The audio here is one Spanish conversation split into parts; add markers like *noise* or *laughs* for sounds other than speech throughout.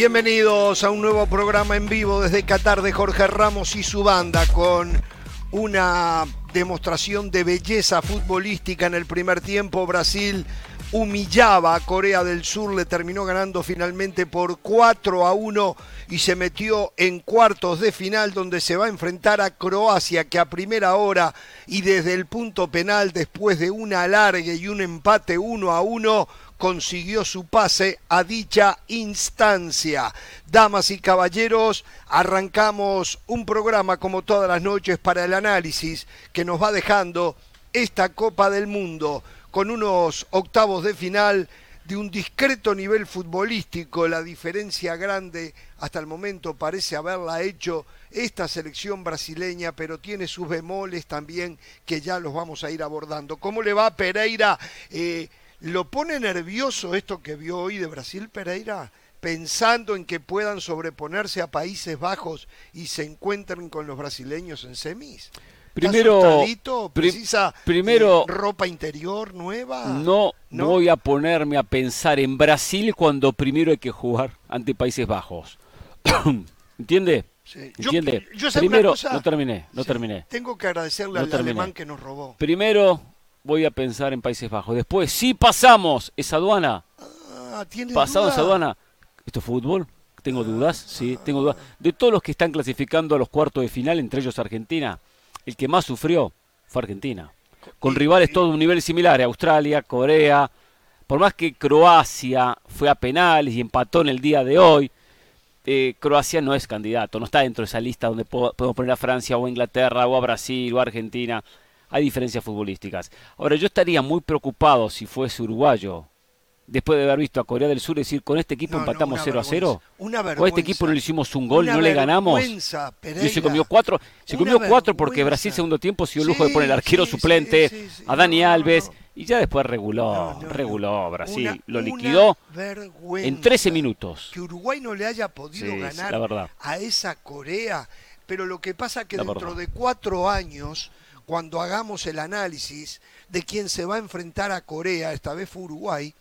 Bienvenidos a un nuevo programa en vivo desde Qatar de Jorge Ramos y su banda con una demostración de belleza futbolística en el primer tiempo. Brasil humillaba a Corea del Sur, le terminó ganando finalmente por 4 a 1 y se metió en cuartos de final donde se va a enfrentar a Croacia que a primera hora y desde el punto penal después de una alargue y un empate 1 a 1 consiguió su pase a dicha instancia. Damas y caballeros, arrancamos un programa como todas las noches para el análisis que nos va dejando esta Copa del Mundo con unos octavos de final de un discreto nivel futbolístico. La diferencia grande hasta el momento parece haberla hecho esta selección brasileña, pero tiene sus bemoles también que ya los vamos a ir abordando. ¿Cómo le va Pereira? Eh, ¿Lo pone nervioso esto que vio hoy de Brasil, Pereira? Pensando en que puedan sobreponerse a Países Bajos y se encuentren con los brasileños en semis. Primero, precisa primero eh, ropa interior nueva. No, no, voy a ponerme a pensar en Brasil cuando primero hay que jugar ante Países Bajos. *coughs* ¿Entiende? Sí. ¿Entiende? Yo, yo primero, cosa, no terminé, no sí, terminé. Tengo que agradecerle No al terminé. alemán que nos robó. Primero voy a pensar en Países Bajos. Después, si pasamos esa aduana, Ah, ¿tiene pasado duda? esa aduana, ¿esto es fútbol? Tengo dudas, sí, tengo dudas. De todos los que están clasificando a los cuartos de final, entre ellos Argentina, el que más sufrió fue Argentina. Con rivales todos de un nivel similar, Australia, Corea. Por más que Croacia fue a penales y empató en el día de hoy, eh, Croacia no es candidato, no está dentro de esa lista donde po- podemos poner a Francia o a Inglaterra o a Brasil o a Argentina. Hay diferencias futbolísticas. Ahora, yo estaría muy preocupado si fuese uruguayo, después de haber visto a Corea del Sur, decir, con este equipo No, no, empatamos una 0 a 0. vergüenza, Una Con este equipo no le hicimos un gol, Una no le ganamos. vergüenza, Y se Pereira. comió cuatro, se Una comió cuatro porque. Brasil segundo tiempo se dio el lujo de poner el arquero sí, suplente, sí, a Dani No, no, Alves, no. y ya después reguló, No, no, no. reguló Brasil, Una- lo liquidó en 13 minutos. Que Uruguay no le haya podido ganar la a esa Corea. Pero lo que pasa que La dentro verdad. de cuatro años, cuando hagamos el análisis de quién se va a enfrentar a Corea, esta vez fue Uruguay,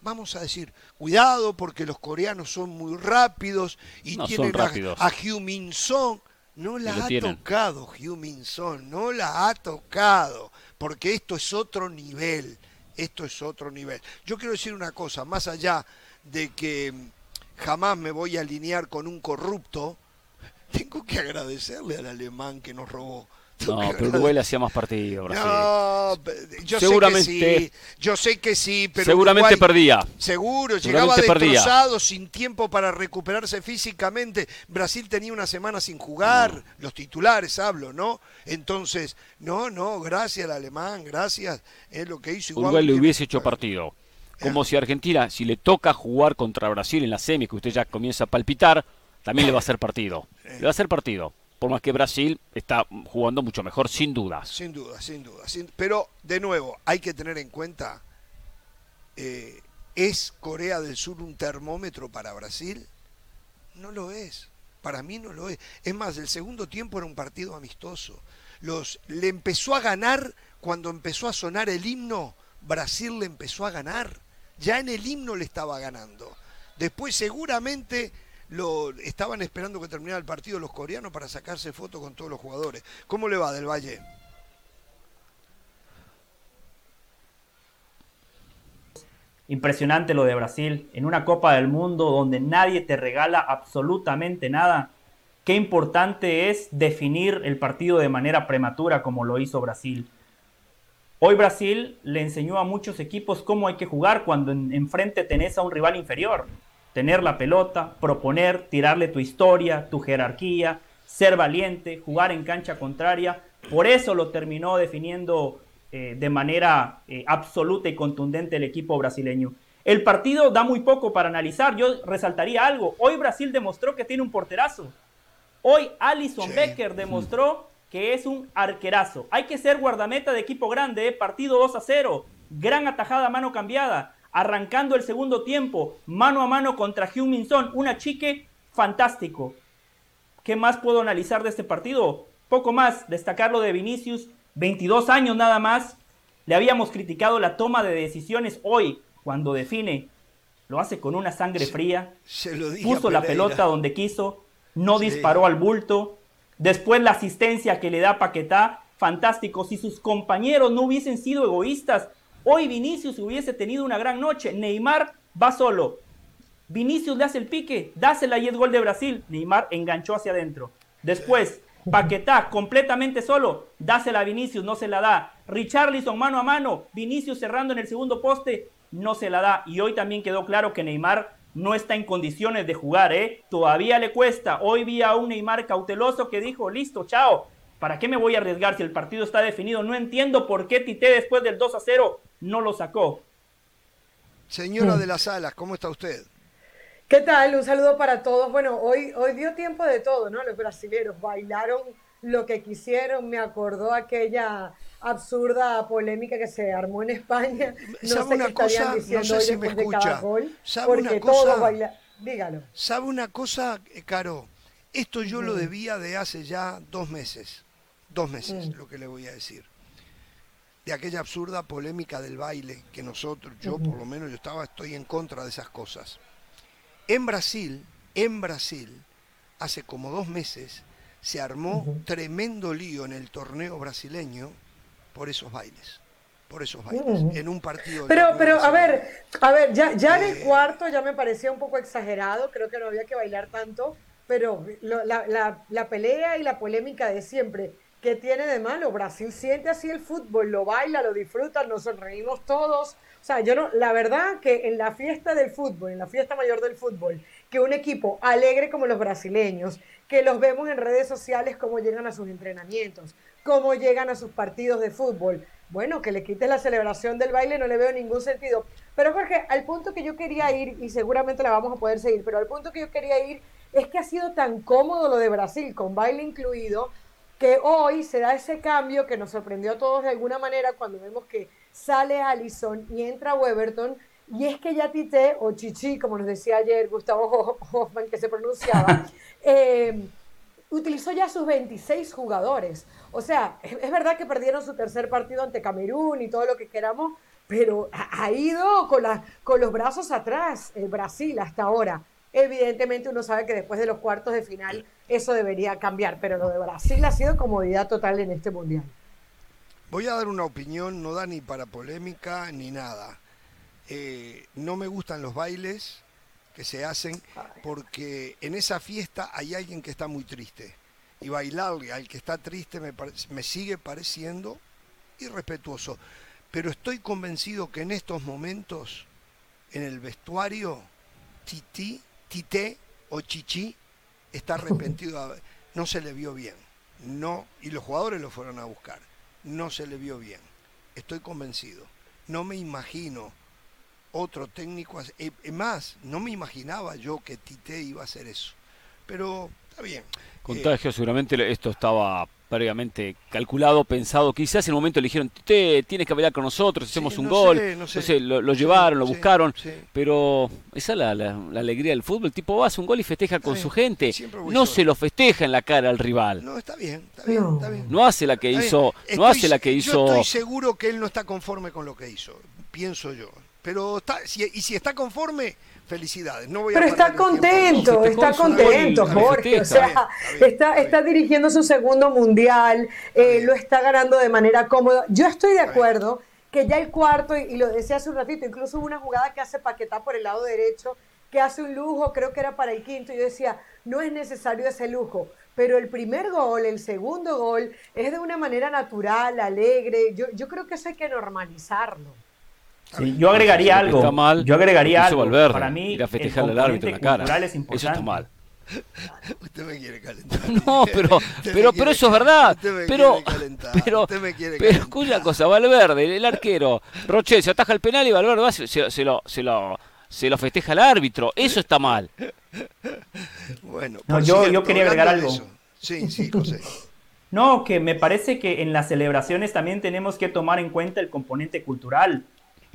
vamos a decir, cuidado porque los coreanos son muy rápidos y No, tienen a, rápidos. a Heung Min Son. No la ha tienen. tocado Min Son, no la ha tocado, porque esto es otro nivel, esto es otro nivel. Yo quiero decir una cosa, más allá de que jamás me voy a alinear con un corrupto, *laughs* tengo que agradecerle al alemán que nos robó. No, *laughs* pero Uruguay le hacía más partido Brasil. no, yo Seguramente- sé que sí, yo sé que sí, pero Seguramente Uruguay- perdía. Seguro, llegaba Seguramente perdía. destrozado, sin tiempo para recuperarse físicamente. Brasil tenía una semana sin jugar, los titulares hablo, ¿no? Entonces, no, no, gracias al alemán, gracias, es lo que hizo. igual Uruguay le hubiese hecho partido. Como si Argentina, si le toca jugar contra Brasil en la semi, que usted ya comienza a palpitar, también le va a hacer partido. Le va a hacer partido. Por más que Brasil está jugando mucho mejor, sin dudas. Sin duda, sin duda. Pero, de nuevo, hay que tener en cuenta, eh, ¿es Corea del Sur un termómetro para Brasil? No lo es. Para mí no lo es. Es más, el segundo tiempo era un partido amistoso. Los, le empezó a ganar cuando empezó a sonar el himno, Brasil le empezó a ganar. Ya en el himno le estaba ganando. Después seguramente lo estaban esperando que terminara el partido los coreanos para sacarse foto con todos los jugadores. ¿Cómo le va del Valle? Impresionante lo de Brasil, en una Copa del Mundo donde nadie te regala absolutamente nada. Qué importante es definir el partido de manera prematura como lo hizo Brasil. Hoy Brasil le enseñó a muchos equipos cómo hay que jugar cuando en- enfrente tenés a un rival inferior. Tener la pelota, proponer, tirarle tu historia, tu jerarquía, ser valiente, jugar en cancha contraria. Por eso lo terminó definiendo eh, de manera eh, absoluta y contundente el equipo brasileño. El partido da muy poco para analizar. Yo resaltaría algo. Hoy Brasil demostró que tiene un porterazo. Hoy Alison Sí. Becker demostró que es un arquerazo. Hay que ser guardameta de equipo grande, ¿eh? partido 2 a 0, gran atajada a mano cambiada, arrancando el segundo tiempo, mano a mano contra Heung Min Son, una chique fantástico. ¿Qué más puedo analizar de este partido? Poco más, destacar lo de Vinicius, 22 años nada más. Le habíamos criticado la toma de decisiones hoy, cuando define lo hace con una sangre fría. Se lo dije puso la pelota donde quiso, no Sí. disparó al bulto. Después la asistencia que le da Paquetá, fantástico. Si sus compañeros no hubiesen sido egoístas, hoy Vinicius hubiese tenido una gran noche. Neymar va solo. Vinicius le hace el pique, dásela y es gol de Brasil. Neymar enganchó hacia adentro. Después, Paquetá completamente solo, dásela a Vinicius, no se la da. Richarlison mano a mano, Vinicius cerrando en el segundo poste, no se la da. Y hoy también quedó claro que Neymar no está en condiciones de jugar, ¿eh? Todavía le cuesta. Hoy vi a un Neymar cauteloso que dijo, listo, chao. ¿Para qué me voy a arriesgar si el partido está definido? No entiendo por qué Tite después del 2 a 0 no lo sacó. Señora de las Alas, ¿cómo está usted? ¿Qué tal? Un saludo para todos. Bueno, hoy, hoy dio tiempo de todo, ¿no? Los brasileros bailaron lo que quisieron. Me acordó aquella absurda polémica que se armó en España. No ¿Sabe sé una qué cosa? diciendo No sé si me escucha. gol. ¿Sabe Porque una todos cosa? Dígalo. ¿Sabe una cosa, eh, Caro? Esto yo lo debía de hace ya dos meses. Dos meses, lo que le voy a decir. De aquella absurda polémica del baile que nosotros, yo por lo menos, yo estaba, estoy en contra de esas cosas. En Brasil, en Brasil, hace como dos meses, se armó tremendo lío en el torneo brasileño por esos bailes. Por esos bailes. En un partido. Pero, pero, a ver, a ver, ya, ya en Eh. el cuarto ya me parecía un poco exagerado, creo que no había que bailar tanto, pero lo- la, la- la pelea y la polémica de siempre, ¿qué tiene de malo? Brasil siente así el fútbol, lo baila, lo disfruta, nos sonreímos todos. O sea, yo no, la verdad que en la fiesta del fútbol, en la fiesta mayor del fútbol, que un equipo alegre como los brasileños, que los vemos en redes sociales cómo llegan a sus entrenamientos, cómo llegan a sus partidos de fútbol. Bueno, que le quites la celebración del baile no le veo ningún sentido. Pero Jorge, al punto que yo quería ir, y seguramente la vamos a poder seguir, pero al punto que yo quería ir es que ha sido tan cómodo lo de Brasil, con baile incluido, que hoy se da ese cambio que nos sorprendió a todos de alguna manera cuando vemos que sale Allison y entra Weberton, y es que ya Tite, o Chichi, como nos decía ayer Gustavo Ho- Hoffman, que se pronunciaba, *laughs* eh, utilizó ya sus 26 jugadores. O sea, es, verdad que perdieron su tercer partido ante Camerún y todo lo que queramos, pero ha, ido con, la- con los brazos atrás el Brasil hasta ahora. Evidentemente uno sabe que después de los cuartos de final eso debería cambiar, pero lo de Brasil ha sido comodidad total en este mundial. Voy a dar una opinión, no da ni para polémica ni nada. Eh, no me gustan los bailes que se hacen porque en esa fiesta hay alguien que está muy triste. Y bailarle al que está triste me, me sigue pareciendo irrespetuoso. Pero estoy convencido que en estos momentos, en el vestuario, Titi, Tite o Chichi está arrepentido. No se le vio bien. No, y los jugadores lo fueron a buscar. No se le vio bien. Estoy convencido. No me imagino otro técnico. eh, eh, más, no me imaginaba yo que Tite iba a hacer eso. Pero está bien. Eh, Contagio, seguramente esto estaba previamente calculado, pensado. Quizás en un momento le dijeron, te tienes que bailar con nosotros, hacemos Sí, un no gol. sé, no sé. Entonces lo, lo Sí, llevaron, lo sí, buscaron. sí. Pero esa es la, la- la alegría del fútbol. El tipo va, hace un gol y festeja con su gente. No solo. se lo festeja en la cara al rival. No, está bien, está bien, No. está bien. No hace la que Está bien. hizo, no Estoy hace la que Yo hizo. estoy seguro que él no está conforme con lo que hizo, pienso yo. Pero está, si- y si está conforme, felicidades. No voy a Pero está el tiempo. contento, Festejó está contento, Jorge. O sea, Está bien, está está, está está dirigiendo su segundo mundial, eh, lo está ganando de manera cómoda. Yo estoy de Está acuerdo que ya el cuarto, y, y lo decía hace un ratito, incluso hubo una jugada que hace Paquetá por el lado derecho, que hace un lujo, creo que era para el quinto, y yo decía, no es necesario ese lujo. Pero el primer gol, el segundo gol, es de una manera natural, alegre. Yo, yo creo que eso hay que normalizarlo. Sí, yo agregaría algo. está mal, yo agregaría algo. Valverde, Para mí, ir a el festejarle al árbitro en la cara. es Eso está mal. *laughs* Usted me quiere calentar. *laughs* No, pero, pero, quiere- pero eso es verdad. usted me Pero, quiere calentar, pero, usted me quiere pero escucha una cosa, Valverde, el arquero, Roche se ataja el penal y Valverde va, se, se- se lo, se lo, se lo festeja al árbitro. Eso está mal. Bueno, No, yo- cierto, yo quería agregar algo. eso. Sí, sí, José. *laughs* No, que me parece que en las celebraciones también tenemos que tomar en cuenta el componente cultural.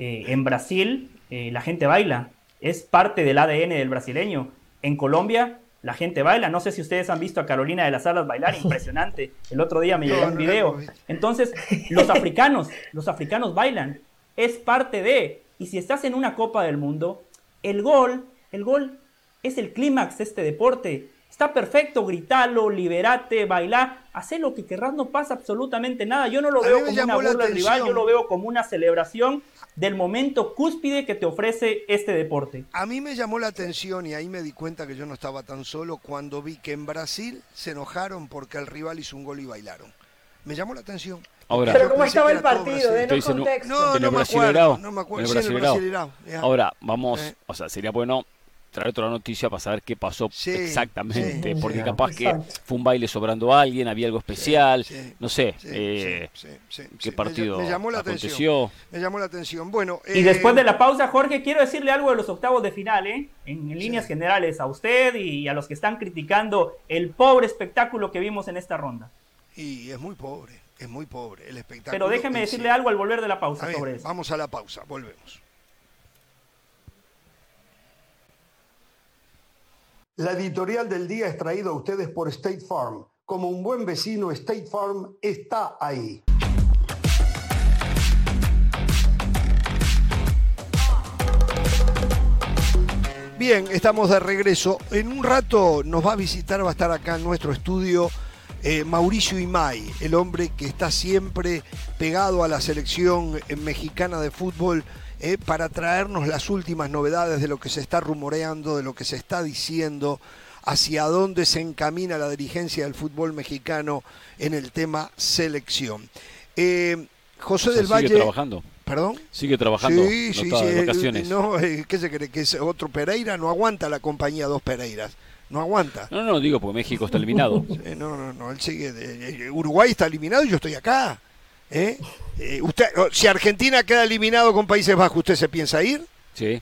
Eh, en Brasil eh, la gente baila, es parte del ADN del brasileño. En Colombia la gente baila, no sé si ustedes han visto a Carolina de las Alas bailar, *laughs* impresionante. El otro día me llegó un video. Entonces, los africanos, los africanos bailan, es parte de, y si estás en una Copa del Mundo, El gol, el gol es el clímax de este deporte. Está perfecto, gritalo, liberate, bailar, hacer lo que querrás, no pasa absolutamente nada. Yo no lo veo como una burla del rival, yo lo veo como una celebración del momento cúspide que te ofrece este deporte. A mí me llamó la atención y ahí me di cuenta que yo no estaba tan solo cuando vi que en Brasil se enojaron porque el rival hizo un gol y bailaron. Me llamó la atención. Ahora, Pero ¿cómo estaba el partido? Denos contexto. No, no, me acuerdo, no me acuerdo. Ahora, vamos, eh. o sea, sería bueno traer otra noticia para saber qué pasó exactamente, porque capaz que fue un baile sobrando a alguien, había algo especial, no sé, eh, qué partido me, llamó la aconteció. Atención, me llamó la atención. Bueno, y después de la pausa, Jorge, quiero decirle algo de los octavos de final, ¿eh? en, líneas generales, a usted y a los que están criticando el pobre espectáculo que vimos en esta ronda. Y es muy pobre, es muy pobre el espectáculo. Pero déjeme decirle algo al volver de la pausa sobre eso. Vamos a la pausa, volvemos. La editorial del día es traída a ustedes por State Farm. Como un buen vecino, State Farm está ahí. Bien, estamos de regreso. En un rato nos va a visitar, va a estar acá en nuestro estudio eh, Mauricio Imay, el hombre que está siempre pegado a la selección mexicana de fútbol eh, para traernos las últimas novedades de lo que se está rumoreando, de lo que se está diciendo, hacia dónde se encamina la dirigencia del fútbol mexicano en el tema selección. Eh, José del Valle. Sigue trabajando. ¿Perdón? Sigue trabajando. Sí, sí, sí. No, ¿Qué se cree? ¿Que es otro Pereira? No aguanta la compañía dos Pereiras. No aguanta. No, no, digo porque México está eliminado. *laughs* no, no, no. Él sigue. Uruguay está eliminado y yo estoy acá. ¿Eh? Eh, usted, si Argentina queda eliminado con Países Bajos, ¿usted se piensa ir? Sí.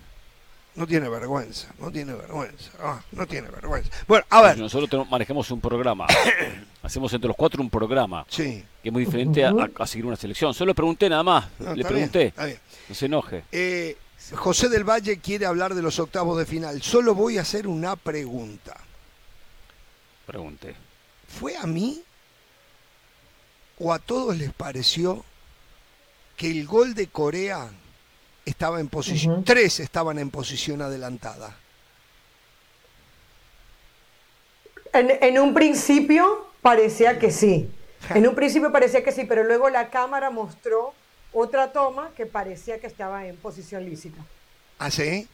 No tiene vergüenza, no tiene vergüenza, ah, no tiene vergüenza. Bueno, a ver. Nosotros manejamos un programa, *coughs* hacemos entre los cuatro un programa, sí. que es muy diferente a, seguir una selección. Solo le pregunté nada más, le pregunté, no se enoje. Eh, José del Valle quiere hablar de los octavos de final. Solo voy a hacer una pregunta. Pregunte. ¿Fue a mí o a todos les pareció que el gol de Corea estaba en posición, tres estaban en posición adelantada. En, un principio parecía que sí. *laughs* En un principio parecía que sí, pero luego la cámara mostró otra toma que parecía que estaba en posición lícita. ¿Ah, sí?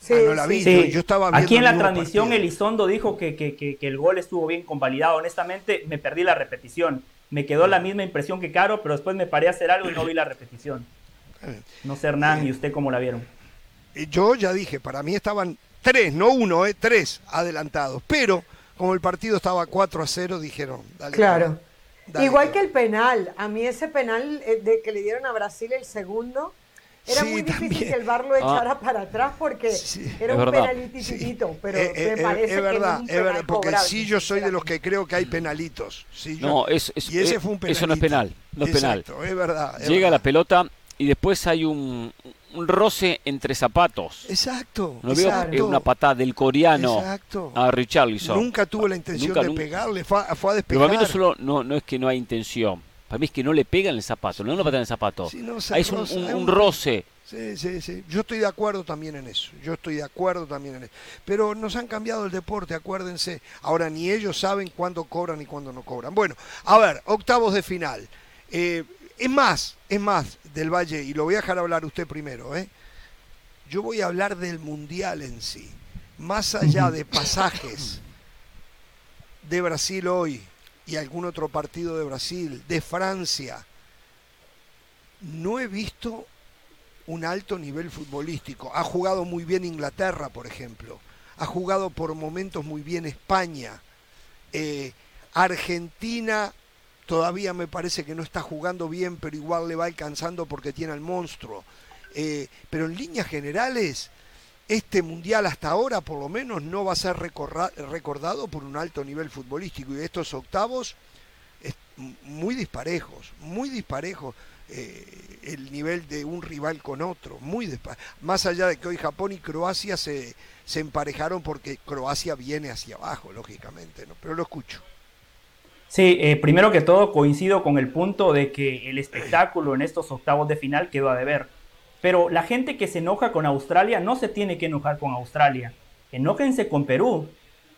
Sí, ah, no la vi. Yo, estaba Aquí en la transmisión Elizondo dijo que, que, el gol estuvo bien convalidado. Honestamente, me perdí la repetición me quedó la misma impresión que Caro, pero después me paré a hacer algo y no vi la repetición. *coughs* No sé, Hernán, ¿y usted cómo la vieron? Yo ya dije, para mí estaban tres, no uno, eh, tres adelantados. Pero como el partido estaba 4 a 0, dijeron, dale. Claro. Igual que el penal. A mí ese penal eh, de que le dieron a Brasil el segundo, era muy difícil que el VAR lo echara ah. para atrás porque era un penalitito, pero eh, me eh, parece es verdad, que es verdad, porque sí yo soy de los que creo que hay penalitos. no, es, y ese fue un Eso no es penal, no es penal. Es verdad. Llega la pelota y después hay un, roce entre zapatos. Exacto. No veo una patada del coreano a Richarlison. Nunca tuvo la intención de pegarle, fue, a despegar. Pero a mí no, solo, no, no es que no hay intención para mí es que no le pegan el zapato, no le patean el zapato. es un, roce. Sí, sí, sí. Yo estoy de acuerdo también en eso. Yo estoy de acuerdo también en eso. Pero nos han cambiado el deporte, acuérdense. Ahora ni ellos saben cuándo cobran y cuándo no cobran. Bueno, a ver, octavos de final. Eh, es más, es más del Valle, y lo voy a dejar hablar usted primero. ¿eh? Yo voy a hablar del Mundial en sí. Más allá de pasajes de Brasil hoy, y algún otro partido de Brasil, de Francia, no he visto un alto nivel futbolístico. Ha jugado muy bien Inglaterra, por ejemplo. Ha jugado por momentos muy bien España. Eh, Argentina todavía me parece que no está jugando bien, pero igual le va alcanzando porque tiene al monstruo. Eh, pero en líneas generales, este mundial hasta ahora por lo menos no va a ser recordado por un alto nivel futbolístico y estos octavos muy disparejos, muy disparejos eh, el nivel de un rival con otro, muy más allá de que hoy Japón y Croacia se, se emparejaron porque Croacia viene hacia abajo, lógicamente, ¿no? pero lo escucho. Sí, eh, primero que todo coincido con el punto de que el espectáculo en estos octavos de final quedó a deber Pero la gente que se enoja con Australia no se tiene que enojar con Australia. Enójense con Perú,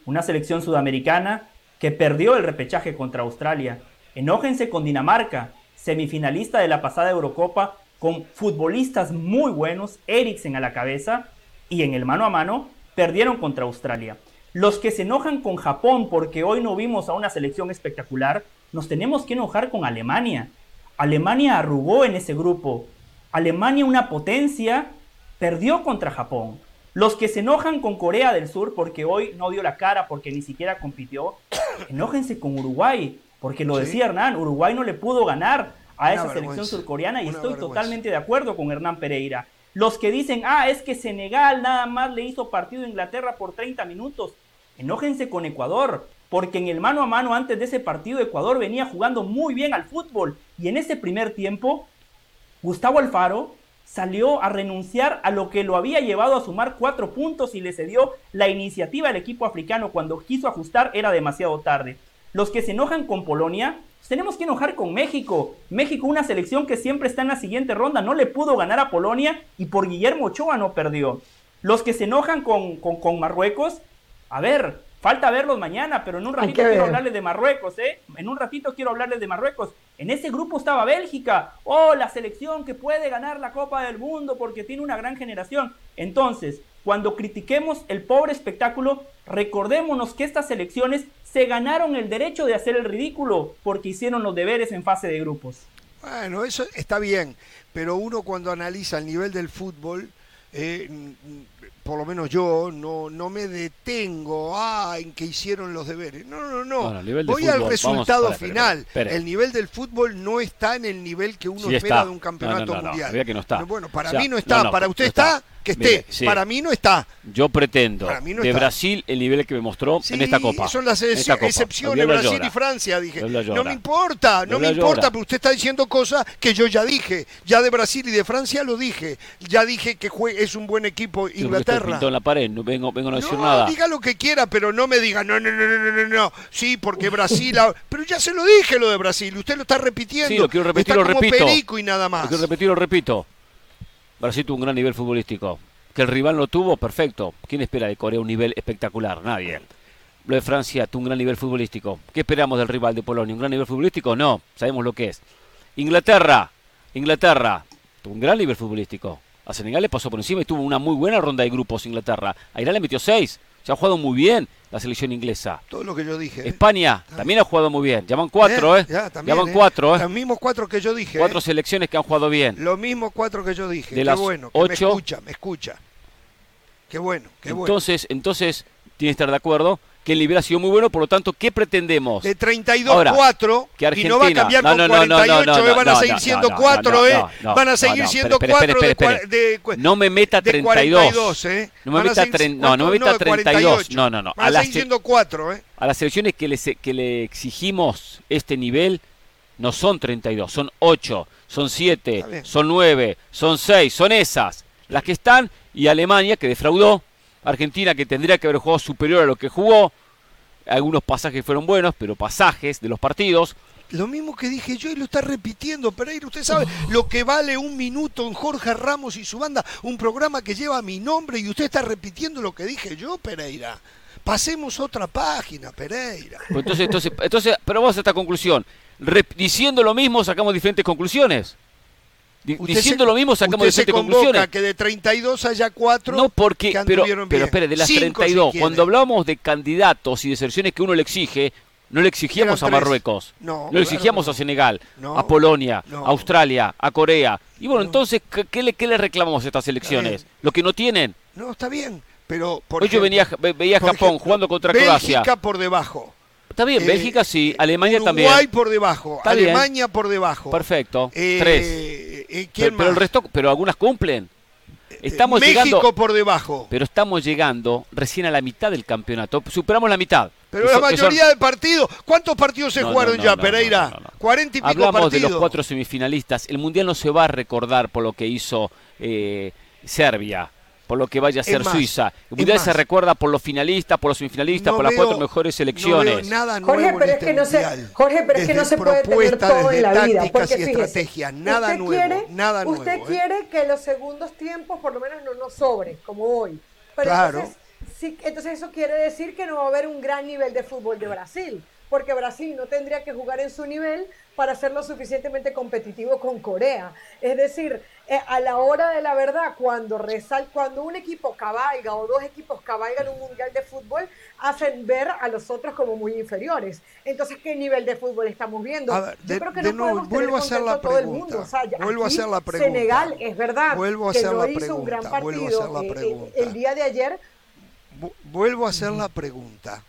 una selección sudamericana que perdió el repechaje contra Australia. Enójense con Dinamarca, semifinalista de la pasada Eurocopa, con futbolistas muy buenos, Eriksen a la cabeza, y en el mano a mano perdieron contra Australia. Los que se enojan con Japón porque hoy no vimos a una selección espectacular, nos tenemos que enojar con Alemania. Alemania arrugó en ese grupo. Alemania, una potencia, perdió contra Japón. Los que se enojan con Corea del Sur porque hoy no dio la cara, porque ni siquiera compitió, *coughs* enójense con Uruguay, porque lo decía Hernán, Uruguay no le pudo ganar a esa selección surcoreana y estoy totalmente de acuerdo con Hernán Pereira. Los que dicen, ah, es que Senegal nada más le hizo partido a Inglaterra por 30 minutos, enójense con Ecuador, porque en el mano a mano antes de ese partido Ecuador venía jugando muy bien al fútbol y en ese primer tiempo Gustavo Alfaro salió a renunciar a lo que lo había llevado a sumar cuatro puntos y le cedió la iniciativa al equipo africano cuando quiso ajustar era demasiado tarde. Los que se enojan con Polonia, pues tenemos que enojar con México. México, una selección que siempre está en la siguiente ronda, no le pudo ganar a Polonia y por Guillermo Ochoa no perdió. Los que se enojan con, con, con Marruecos, a ver, Falta verlos mañana, pero en un ratito quiero hablarles de Marruecos, ¿eh? En un ratito quiero hablarles de Marruecos. En ese grupo estaba Bélgica. Oh, la selección que puede ganar la Copa del Mundo porque tiene una gran generación. Entonces, cuando critiquemos el pobre espectáculo, recordémonos que estas selecciones se ganaron el derecho de hacer el ridículo porque hicieron los deberes en fase de grupos. Bueno, eso está bien, pero uno cuando analiza el nivel del fútbol, eh, por lo menos yo, no, no me detengo ah, en que hicieron los deberes. No, no, no. Voy al resultado final. El nivel del fútbol no está en el nivel que uno espera de un campeonato mundial. Que no está. Bueno, para mí no está. para usted está que esté. Para mí no está. Yo pretendo de Brasil el nivel que me mostró en esta Copa. Son las excepciones Brasil y Francia, dije. No me importa, no me importa, pero usted está diciendo cosas que yo ya dije. Ya de Brasil y de Francia lo dije. Ya dije que es un buen equipo Inglaterra. en la pared, no vengo, vengo a no decir nada. diga lo que quiera, pero no me diga, no, no, no, no, no, no. Sí, porque Brasil... *laughs* pero ya se lo dije lo de Brasil, usted lo está repitiendo. Sí, lo quiero repetir, lo repito. Perico y nada más. Lo quiero repetir, lo repito. Brasil tuvo un gran nivel futbolístico. Que el rival no tuvo, perfecto. ¿Quién espera de Corea un nivel espectacular? Nadie. Lo de Francia tuvo un gran nivel futbolístico. ¿Qué esperamos del rival de Polonia? ¿Un gran nivel futbolístico? No, sabemos lo que es. Inglaterra, Inglaterra, tuvo un gran nivel futbolístico. A Senegal le pasó por encima y tuvo una muy buena ronda de grupos Inglaterra. A Irán le metió seis ya ha jugado muy bien la selección inglesa. Todo lo que yo dije. ¿eh? España también ha jugado muy bien. Llaman cuatro, ¿eh? eh. Llaman ¿eh? cuatro, ¿eh? Los mismos cuatro que yo dije. Cuatro ¿eh? selecciones que han jugado bien. Los mismos cuatro que yo dije. De Qué las bueno. Ocho. Me escucha, me escucha. Qué bueno, qué bueno. Entonces, entonces, tiene que estar de acuerdo que el nivel ha sido muy bueno, por lo tanto, ¿qué pretendemos? De 32-4, y no va a cambiar con 48, van a seguir siendo 4, ¿eh? Van a seguir siendo 4 de, No me meta 32. ¿eh? No me meta, no, no me meta 32. No, no, no. Van a, seguir siendo 4, ¿eh? A las selecciones que le, que le exigimos este nivel, no son 32, son 8, son 7, son 9, son 6, son esas. Las que están, y Alemania, que defraudó, Argentina que tendría que haber jugado superior a lo que jugó. Algunos pasajes fueron buenos, pero pasajes de los partidos. Lo mismo que dije yo y lo está repitiendo Pereira. Usted sabe lo que vale un minuto en Jorge Ramos y su banda, un programa que lleva mi nombre y usted está repitiendo lo que dije yo, Pereira. Pasemos otra página, Pereira. Pues entonces, entonces, entonces, pero vamos a esta conclusión. diciendo lo mismo sacamos diferentes conclusiones diciendo lo mismo sacamos de conclusiones. que de 32 haya 4 No, porque, pero, pero espere, de las 32, cuando hablamos de candidatos y de selecciones que uno le exige, no le exigíamos a Marruecos, no, le exigíamos a Senegal, a Polonia, a Australia, a Corea. Y bueno, entonces, ¿qué, le, ¿qué le reclamamos a estas elecciones? ¿Lo que no tienen? No, está bien, pero... Por Hoy yo venía, veía Japón jugando contra Croacia. Bélgica por debajo. Está bien, eh, Bélgica sí, Alemania también. Uruguay por debajo, Alemania por debajo. Perfecto, eh, tres. Eh, pero, el resto, pero algunas cumplen. Estamos México por debajo. Pero estamos llegando recién a la mitad del campeonato. Superamos la mitad. Pero la mayoría de partidos. ¿Cuántos partidos se jugaron ya, Pereira? 40 y pico Hablamos de los cuatro semifinalistas. El mundial no se va a recordar por lo que hizo eh, Serbia. Por lo que vaya a ser más, Suiza. El mundial se recuerda por los finalistas, por los semifinalistas, No por las veo- cuatro mejores No selecciones. veo nada nuevo Jorge, en pero es este que no se. Jorge, pero es que no se puede tener propuesta, todo en la vida. Porque y estrategias, nada usted nuevo, quiere- nada nuevo, Usted ¿eh? quiere que los segundos tiempos por lo menos no nos sobren, como hoy. Pero Claro. entonces, sí, entonces eso quiere decir que no va a haber un gran nivel de fútbol de Brasil. Porque Brasil no tendría que jugar en su nivel para ser lo suficientemente competitivo con Corea. Es decir, eh, a la hora de la verdad, cuando resal, cuando un equipo cabalga o dos equipos cabalgan un mundial de fútbol, hacen ver a los otros como muy inferiores. Entonces, ¿qué nivel de fútbol estamos viendo? A ver, Yo creo que de no nuevo, vuelvo a hacer la contento a todo el pregunta. mundo. O sea, ya Vuelvo a hacer la pregunta. Senegal, es verdad, Vuelvo a que hacer no la hizo un gran pregunta, vuelvo a partido hacer la eh, eh, pregunta. el día de ayer. Vu- Vuelvo a hacer la pregunta.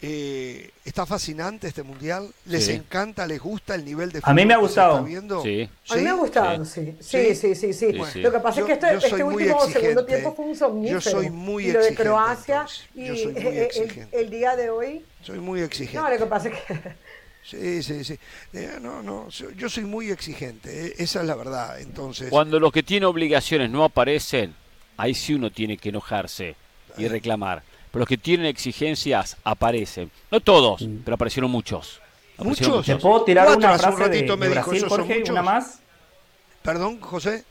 Eh, ¿Está fascinante este mundial? ¿Les Sí. encanta? ¿Les gusta el nivel de A mí me ha fútbol gustado. Sí. A mí me ha ¿Sí? gustado, sí. Sí, sí, sí, sí. Sí, sí. Lo que pasa Yo- es que este, este último segundo exigente. tiempo fue un somnífero. Yo soy muy y lo de Croacia y Yo soy muy eh, el- exigente. el, día de hoy. Soy muy exigente. No, lo que pasa es que Sí, sí, sí. Eh, no, no, yo soy muy exigente, eh, esa es la verdad. Entonces, Cuando los que tienen obligaciones no aparecen, ahí sí uno tiene que enojarse y reclamar. Pero los que tienen exigencias aparecen. No todos, pero aparecieron muchos. Aparecieron ¿Muchos? ¿Te puedo tirar Cuatro, una un frase de, ratito me de dijo, Brasil, ¿esos son Jorge? Una más. perdón, José.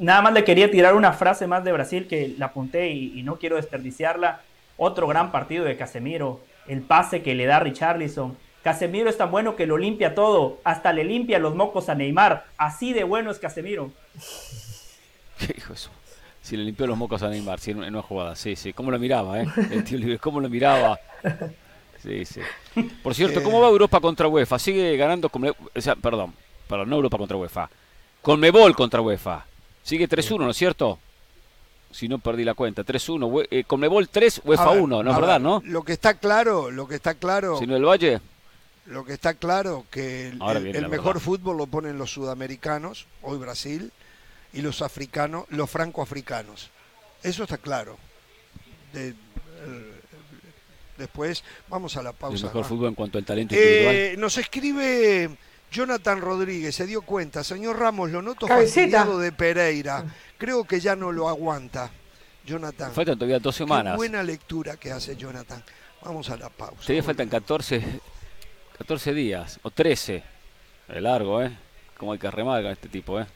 Nada más le quería tirar una frase más de Brasil que la apunté y, y no quiero desperdiciarla. Otro gran partido de Casemiro. El pase que le da Richarlison. Casemiro es tan bueno que lo limpia todo. Hasta le limpia los mocos a Neymar. Así de bueno es Casemiro. *laughs* ¿Qué dijo eso? Si le limpió los mocos a Neymar, sí, en una jugada. Sí, sí. ¿Cómo lo miraba, eh? El tío libre, ¿cómo lo miraba? Sí, sí. Por cierto, ¿cómo va Europa contra UEFA? Sigue ganando con... O sea, perdón, perdón, no Europa contra UEFA. Conmebol contra UEFA. Sigue 3-1, ¿no es cierto? Si no perdí la cuenta. 3-1. Ue- Eh, Conmebol 3, UEFA A ver, 1, ¿no es verdad, ver, no? Lo que está claro, lo que está claro, Si no del Valle. lo que está claro que el, el- el mejor verdad. fútbol lo ponen los sudamericanos, hoy Brasil, y los africanos, los francoafricanos. Eso está claro. De- eh, después vamos a la El pausa. mejor ¿no? fútbol en cuanto al talento individual. Eh, nos escribe Jonathan Rodríguez, se dio cuenta, señor Ramos, lo noto fastidiado de Pereira. Creo que ya no lo aguanta. Jonathan. Faltan todavía dos Qué semanas. buena lectura que hace Jonathan. Vamos a la pausa. Todavía faltan 14, 14 días, o 13. Es largo, ¿eh? Como hay que remar con este tipo, ¿eh?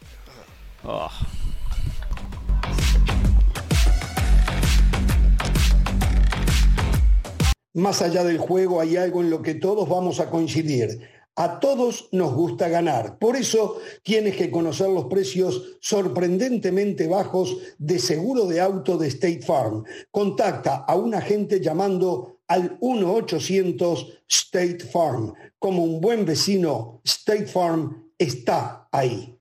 Más allá del juego hay algo en lo que todos vamos a coincidir. A todos nos gusta ganar. Por eso tienes que conocer los precios sorprendentemente bajos de seguro de auto de State Farm. Contacta a un agente llamando al 1-800 State Farm. Como un buen vecino, State Farm está ahí.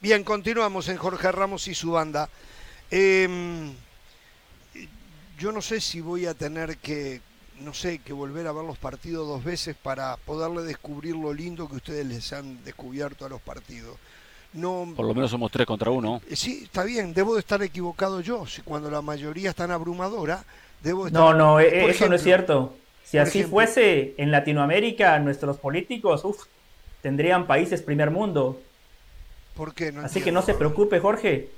Bien, continuamos en Jorge Ramos y su banda. Em, yo no sé si voy a tener que, no sé, que volver a ver los partidos dos veces para poderle descubrir lo lindo que ustedes les han descubierto a los partidos. No, Por lo menos somos 3 contra 1. eh, sí, está bien, debo de estar equivocado yo. Si cuando la mayoría es tan abrumadora, debo de estar. No, no, eh, eso no es cierto. Si así ejemplo. fuese en Latinoamérica, nuestros políticos, uf, tendrían países primer mundo. ¿Por qué? No Así que no se preocupe, Jorge.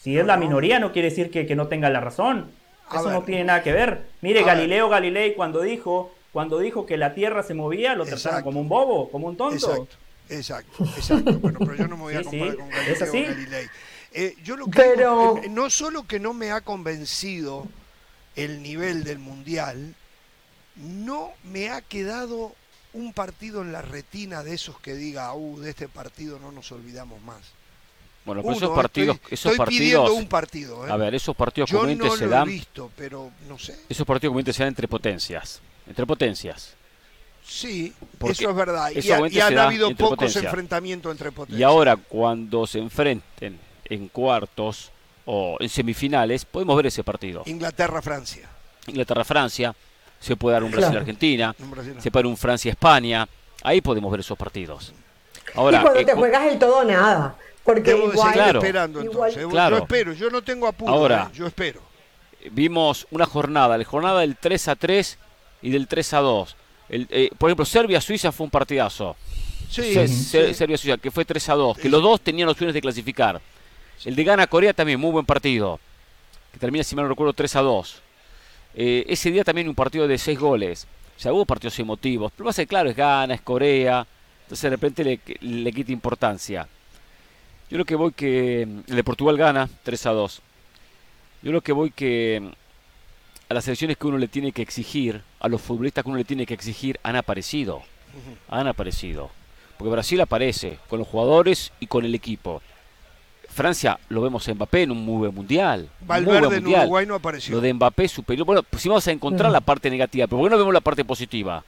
Si No, es la no. minoría, no quiere decir que, que no tenga la razón. Eso no tiene nada que ver. Mire, Galileo Galilei cuando dijo, cuando dijo que la Tierra se movía, lo trataron Exacto. como un bobo, como un tonto. Exacto, exacto, exacto. Bueno, pero yo no me voy a comparar sí, con es Galileo así. Galilei. Eh, yo lo que Pero- digo, eh, no solo que no me ha convencido el nivel del mundial, no me ha quedado un partido en la retina de esos que diga, uh, de este partido no nos olvidamos más. Bueno, pero Uno, esos partidos, estoy, esos estoy partidos, un partido. ¿eh? a ver, esos partidos yo comúnmente no se lo dan, he visto, pero no sé. esos partidos comúnmente se dan entre potencias, entre potencias. Sí, Porque eso es verdad. Y, eso y han habido pocos enfrentamientos entre potencias. Y ahora cuando se enfrenten en cuartos o en semifinales, podemos ver ese partido. Inglaterra-Francia. Inglaterra-Francia, se puede dar un Claro. Brasil-Argentina, Brasil- se puede dar un Francia-España, ahí podemos ver esos partidos. Ahora, y cuando eh, te juegas el todo nada. Porque Debo de igual, seguir Claro. esperando Igual- entonces. Claro. Yo espero, yo no tengo apuro, Ahora. eh, yo espero. vimos una jornada, la jornada del 3 a 3 y del 3 a 2. El, eh, por ejemplo, Serbia-Suiza fue un partidazo. Sí, Se- sí. Se- Serbia-Suiza, que fue 3 a 2, que los dos tenían opciones de clasificar. El de Ghana-Corea también, muy buen partido, que termina, si mal no recuerdo, 3 a 2. Eh, ese día también un partido de 6 goles. O sea, hubo partidos emotivos. Pero más claro, es Ghana, es Corea. Entonces de repente le, le quita importancia. Yo lo que voy que mm, el de Portugal gana 3 a 2. Yo lo que voy que mm, a las elecciones que uno le tiene que exigir, a los futbolistas que uno le tiene que exigir, han aparecido. Han aparecido. Porque Brasil aparece con los jugadores y con el equipo. Francia lo vemos en Mbappé en un muy buen mundial. buen Valverde en. Uruguay no apareció. Lo de Mbappé es superior. Bueno, pues si vamos a encontrar Mm. la parte negativa, pero ¿por qué no vemos la parte positiva?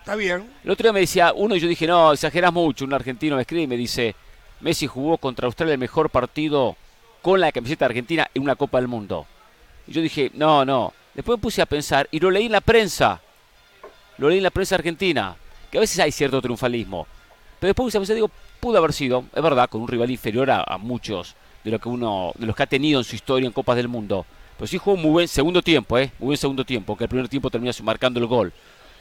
Está bien. El otro día me decía uno y yo dije, no, exageras mucho. Un argentino me escribe y me dice, Messi jugó contra Australia el mejor partido con la camiseta Argentina en una Copa del Mundo. Y yo dije, no, no. Después me puse a pensar y lo leí en la prensa. Lo leí en la prensa argentina. Que a veces hay cierto triunfalismo. Pero después me puse a pensar, digo, pudo haber sido, es verdad, con un rival inferior a, a muchos de lo que uno, de los que ha tenido en su historia en Copas del Mundo. Pero sí jugó un muy buen segundo tiempo, ¿eh? Muy buen segundo tiempo, que el primer tiempo termina marcando el gol.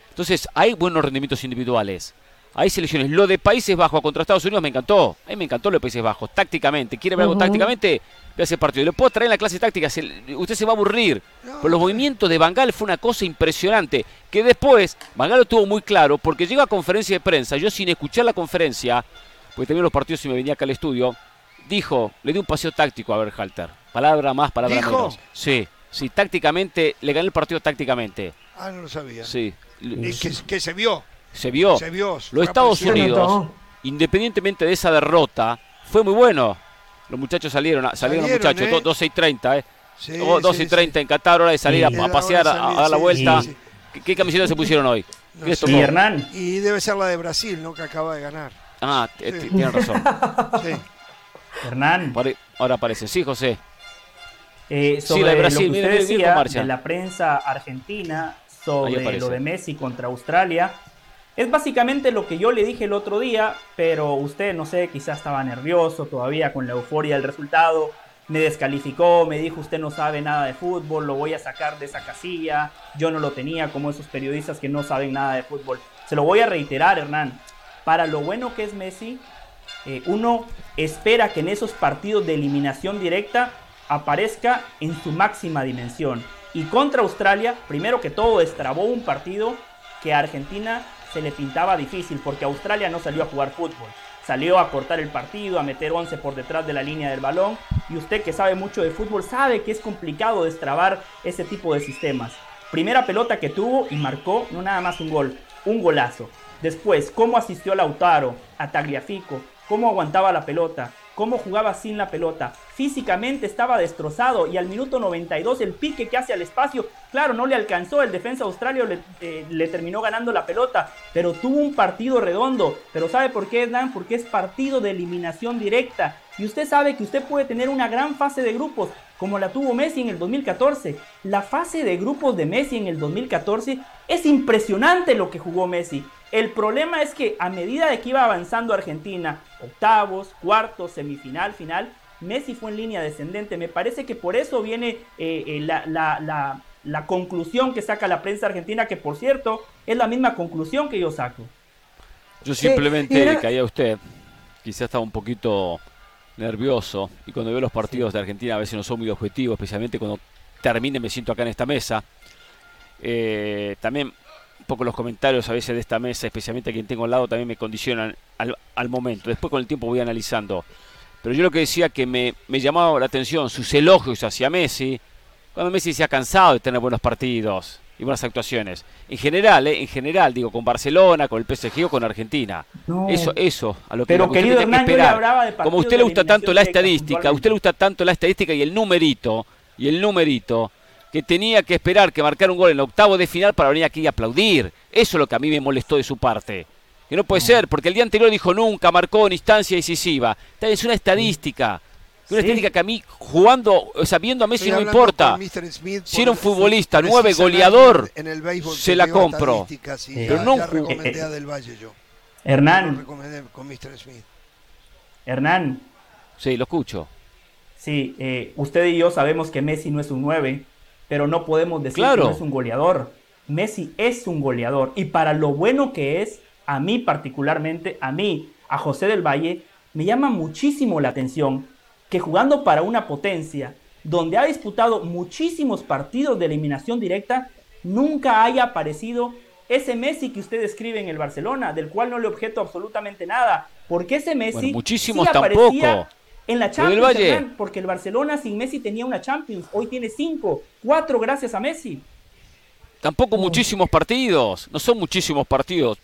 Entonces, hay buenos rendimientos individuales. Hay selecciones. Lo de Países Bajos contra Estados Unidos me encantó. A mí me encantó lo de Países Bajos. Tácticamente. ¿Quiere ver algo Ujú. tácticamente? Ve ese partido. Le puedo traer en la clase táctica. se- usted se va a aburrir. Pero los movimientos de Bangal fue una cosa impresionante. Que después, Bangal lo tuvo muy claro. Porque llega a conferencia de prensa. Yo sin escuchar la conferencia, porque también los partidos y me venía acá al estudio, dijo, le di un paseo táctico a Berhalter. Palabra más, palabra ¿Dijo? menos. Sí, sí, tácticamente, le gané el partido tácticamente. Ah, no lo sabía. Sí. Y que, que se vio. Se vio. Se vio. Los Estados Unidos, independientemente de esa derrota, fue muy bueno. Los muchachos salieron, salieron, los Salieron, muchachos, ¿eh? do- 12 y 30, ¿eh? Sí, Oh, 12 sí, y 30 sí. en Qatar, hora de salir a- Sí. a, pasear, a, a dar la vuelta. sí, sí. ¿Qué, qué camiseta se pusieron hoy? No. Y Hernán, Y debe ser la de Brasil, ¿no? Que acaba de ganar. Ah, t- Sí. tienen razón. Sí. Hernán, Ahora aparece. Sí, José. eh, Sí, sobre la de Brasil, lo que usted decía de la prensa argentina sobre lo de Messi contra Australia, es básicamente lo que yo le dije el otro día, pero usted, no sé, quizás estaba nervioso todavía con la euforia del resultado, me descalificó, me dijo usted no sabe nada de fútbol, lo voy a sacar de esa casilla, yo no lo tenía como esos periodistas que no saben nada de fútbol. Se lo voy a reiterar, Hernán, para lo bueno que es Messi, eh, uno espera que en esos partidos de eliminación directa aparezca en su máxima dimensión. Y contra Australia, primero que todo, destrabó un partido que a Argentina se le pintaba difícil porque Australia no salió a jugar fútbol. Salió a cortar el partido, a meter 11 por detrás de la línea del balón. Y usted que sabe mucho de fútbol sabe que es complicado destrabar ese tipo de sistemas. Primera pelota que tuvo y marcó no nada más un gol, un golazo. Después, cómo asistió Lautaro a Tagliafico, cómo aguantaba la pelota, cómo jugaba sin la pelota. Físicamente estaba destrozado y al minuto 92 el pique que hace al espacio, claro, no le alcanzó, el defensa australio le, eh, le terminó ganando la pelota, pero tuvo un partido redondo. Pero ¿sabe por qué, Hernán? Porque es partido de eliminación directa. Y usted sabe que usted puede tener una gran fase de grupos, como la tuvo Messi en el 2014. La fase de grupos de Messi en el 2014 es impresionante lo que jugó Messi. El problema es que a medida de que iba avanzando Argentina, octavos, cuartos, semifinal, final, Messi fue en línea descendente. Me parece que por eso viene eh, eh, la, la- la- la conclusión que saca la prensa argentina, que por cierto es la misma conclusión que yo saco. Yo simplemente era- le caía a usted. Quizás estaba un poquito nervioso. Y cuando veo los partidos de Argentina a veces no son muy objetivos, especialmente cuando termine me siento acá en esta mesa. Eh, también un poco los comentarios a veces de esta mesa, especialmente a quien tengo al lado, también me condicionan al, al momento. Después con el tiempo voy analizando. Pero yo lo que decía que me, me llamaba la atención sus elogios hacia Messi, cuando Messi se ha cansado de tener buenos partidos y buenas actuaciones. En general, eh, en general, digo, con Barcelona, con el PSG o con Argentina. No. Eso, eso, a lo que, Pero, lo que usted que esperar. Como a usted le gusta tanto la estadística, a usted le gusta tanto la estadística y el numerito, y el numerito, que tenía que esperar que marcara un gol en el octavo de final para venir aquí y aplaudir. Eso es lo que a mí me molestó de su parte. Que no puede ser, porque el día anterior dijo nunca, marcó en instancia decisiva. Es una estadística. Una Sí. estadística que a mí, jugando, o sea, viendo a Messi Estoy no importa. Smith Si era un futbolista, nueve, goleador, En el béisbol se la compro. Pero ya- no ya recomendé eh, a Del Valle yo. Lo Hernán, recomendé con Mr. Smith. Hernán. Sí, lo escucho. Sí, eh, usted y yo sabemos que Messi no es un 9, pero no podemos decir Claro. que no es un goleador. Messi es un goleador y para lo bueno que es, a mí particularmente, a mí, a José del Valle, me llama muchísimo la atención que jugando para una potencia, donde ha disputado muchísimos partidos de eliminación directa, nunca haya aparecido ese Messi que usted describe en el Barcelona, del cual no le objeto absolutamente nada, porque ese Messi Bueno, muchísimos sí aparecía tampoco. En la Champions. Hernán, porque el Barcelona sin Messi tenía una Champions, hoy tiene cinco, cuatro gracias a Messi. Tampoco muchísimos partidos, no son muchísimos partidos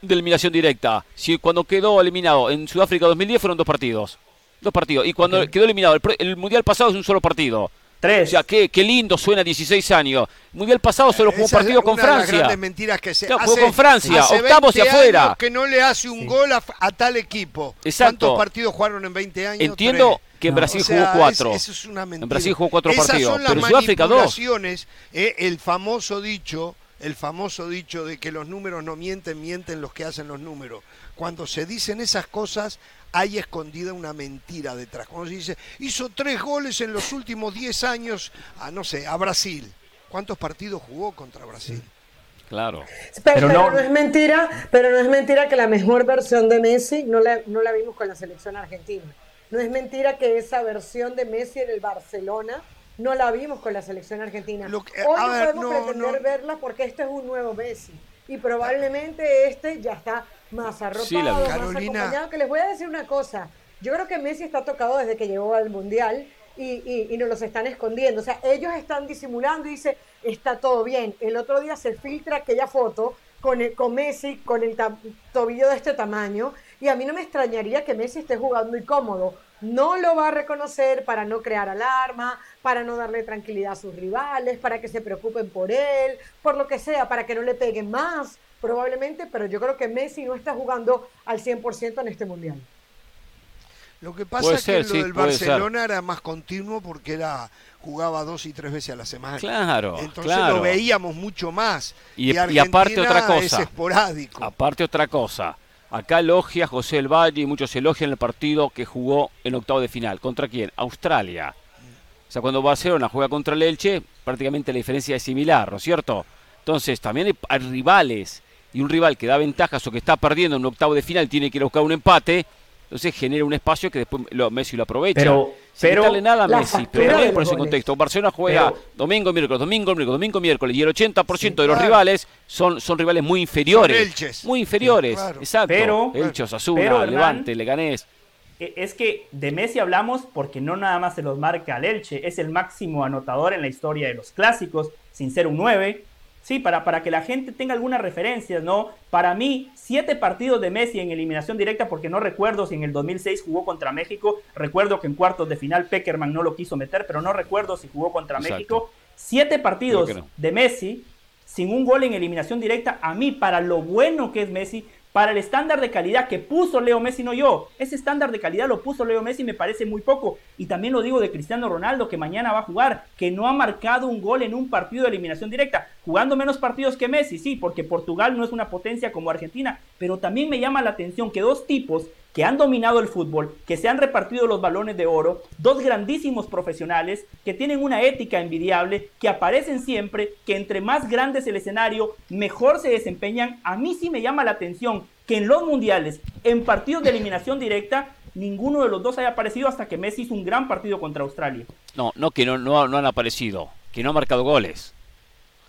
de eliminación directa. Si cuando quedó eliminado en Sudáfrica 2010 fueron dos partidos. Dos partidos. Y cuando quedó eliminado el, el Mundial pasado es un solo partido. O Tres. sea, qué, qué lindo suena 16 años. Mundial pasado solo jugó un partido con una de las Francia. grandes mentiras que se Claro, jugó con Francia, hace octavos y 20 afuera. años que no le hace un Sí. gol a, a tal equipo. Exacto. ¿Cuántos partidos jugaron en 20 años? Entiendo Tres. que en No. Brasil O sea, jugó cuatro. es- eso es una mentira. En Brasil jugó cuatro Esas partidos, son las pero en Sudáfrica dos. manipulaciones, eh, el famoso dicho, el famoso dicho de que los números no mienten, mienten los que hacen los números. Cuando se dicen esas cosas, hay escondida una mentira detrás. Cuando se dice, hizo tres goles en los últimos 10 años, a no sé, a Brasil. ¿Cuántos partidos jugó contra Brasil? Claro. Pero, Pero pero no- no, es mentira, pero no es mentira que la mejor versión de Messi no la, no la vimos con la selección argentina. No es mentira que esa versión de Messi en el Barcelona no la vimos con la selección argentina. Lo que- Hoy a no ver, podemos no, pretender no. verla porque este es un nuevo Messi. Y probablemente este ya está más arropado, Sí, la- más Carolina. acompañado. Que les voy a decir una cosa. Yo creo que Messi está tocado desde que llegó al Mundial y, y, y nos los están escondiendo. O sea, ellos están disimulando y dice, está todo bien. El otro día se filtra aquella foto con, el- con Messi con el tobillo de este tamaño y a mí no me extrañaría que Messi esté jugando incómodo. No lo va a reconocer para no crear alarma, para no darle tranquilidad a sus rivales, para que se preocupen por él, por lo que sea, para que no le peguen más, probablemente, pero yo creo que Messi no está jugando al 100% en este mundial. Lo que pasa Puede es ser, que lo sí, del ser. Barcelona era más continuo porque era jugaba dos y tres veces a la semana. Claro, Entonces claro. lo veíamos mucho más. Y- y aparte otra cosa. Es esporádico. Aparte otra cosa. Acá elogia José El Valle y muchos elogian el partido que jugó en octavo de final. ¿Contra quién? Australia. O sea, cuando Barcelona juega contra el Elche, prácticamente la diferencia es similar, ¿no es cierto? Entonces, también hay, rivales. Y un rival que da ventajas o que está perdiendo Pero- Sin nada a Messi, pero también por ese contexto. Barcelona juega Pero- domingo, miércoles, domingo, miércoles, domingo, miércoles. Y el 80% de los claro. rivales son, son rivales muy inferiores. Son Elches. Muy inferiores. Claro. Exacto. Pero- Elche, Osasuna, pero, Levante, Leganés. E- Es que de Messi hablamos porque no nada más se los marca al Elche, es el máximo anotador en la historia de los clásicos, sin ser un 9. Sí, para, para que la gente tenga algunas referencias, ¿no? Para mí, siete partidos de Messi en eliminación directa, porque no recuerdo si en el 2006 jugó contra México. Recuerdo que en cuartos de final Peckerman no lo quiso meter, pero no recuerdo si jugó contra Exacto. México. Siete partidos no. de Messi sin un gol en eliminación directa, a mí, para lo bueno que es Messi, para el estándar de calidad que puso Leo Messi, no yo. Ese estándar de calidad lo puso Leo Messi me parece muy poco. Y también lo digo de Cristiano Ronaldo, que mañana va a jugar, que no ha marcado un gol en un partido de eliminación directa, jugando menos partidos que Messi, sí, porque Portugal no es una potencia como Argentina, pero también me llama la atención que dos tipos que han dominado el fútbol, que se han repartido los balones de oro, dos grandísimos profesionales que tienen una ética envidiable, que aparecen siempre, que entre más grande es el escenario, mejor se desempeñan. A mí sí me llama la atención que en los mundiales, en partidos de eliminación directa, ninguno de los dos haya aparecido hasta que Messi hizo un gran partido contra Australia. No, no que no, no, no han aparecido, que no han marcado goles.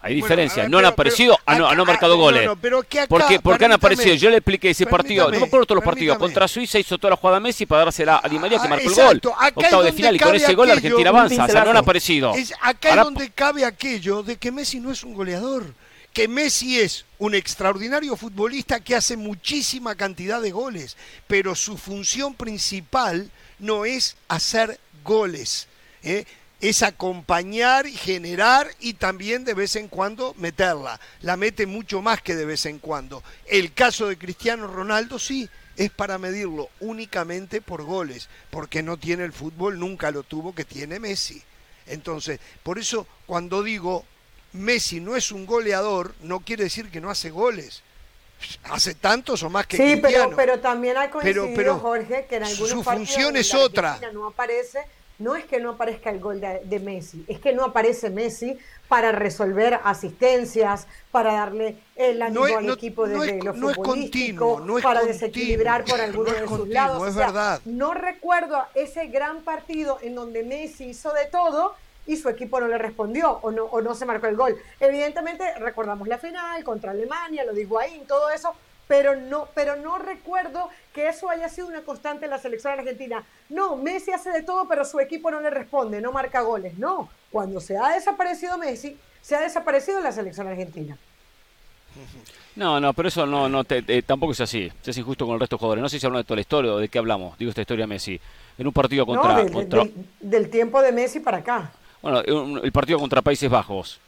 Hay diferencia, ver, no han pero- aparecido, pero ah, no, acá- no han marcado ah, no, goles. no, pero que acá, porque, porque han aparecido, yo le expliqué ese partido, no me acuerdo todos los partidos, contra Suiza hizo toda la jugada Messi para dársela a Di María que Ah, marcó exacto, el gol. acá es Octavo de donde final y con cabe ese gol aquello, Argentina avanza, o sea, no han aparecido. Es acá Ahora, es donde cabe aquello de que Messi no es un goleador. Que Messi es un extraordinario futbolista que hace muchísima cantidad de goles, pero su función principal no es hacer goles, ¿eh? Es acompañar, generar y también de vez en cuando meterla. La mete mucho más que de vez en cuando. El caso de Cristiano Ronaldo sí, es para medirlo únicamente por goles, porque no tiene el fútbol, nunca lo tuvo que tiene Messi. Entonces, por eso cuando digo Messi no es un goleador, no quiere decir que no hace goles. hace tantos o más que Sí, Cristiano. pero, pero también ha coincidido, Pero- pero Jorge, que en algunos su función es otra. No aparece, no es que no aparezca el gol de, de Messi, es que no aparece Messi para resolver asistencias, para darle el ánimo No es- al no- equipo no desde es- lo no es futbolístico, continuo, no es para continuo, desequilibrar por alguno de sus continuo, lados. es O sea, verdad. No recuerdo ese gran partido en donde Messi hizo de todo y su equipo no le respondió o no, o no se marcó el gol. Evidentemente recordamos la final contra Alemania, lo digo ahí, todo eso, pero no, pero no recuerdo que eso haya sido una constante en la selección argentina. No, Messi hace de todo, pero su equipo no le responde, no marca goles. No, cuando se ha desaparecido Messi, se ha desaparecido la selección argentina. No, no, pero eso no, no te- te- tampoco es así. Es injusto con el resto de jugadores. No sé si hablamos de toda la historia o de qué hablamos. Digo esta historia de Messi. En un partido contra. del- del- contra- del, del tiempo de Messi para acá. Bueno, el partido contra Países Bajos.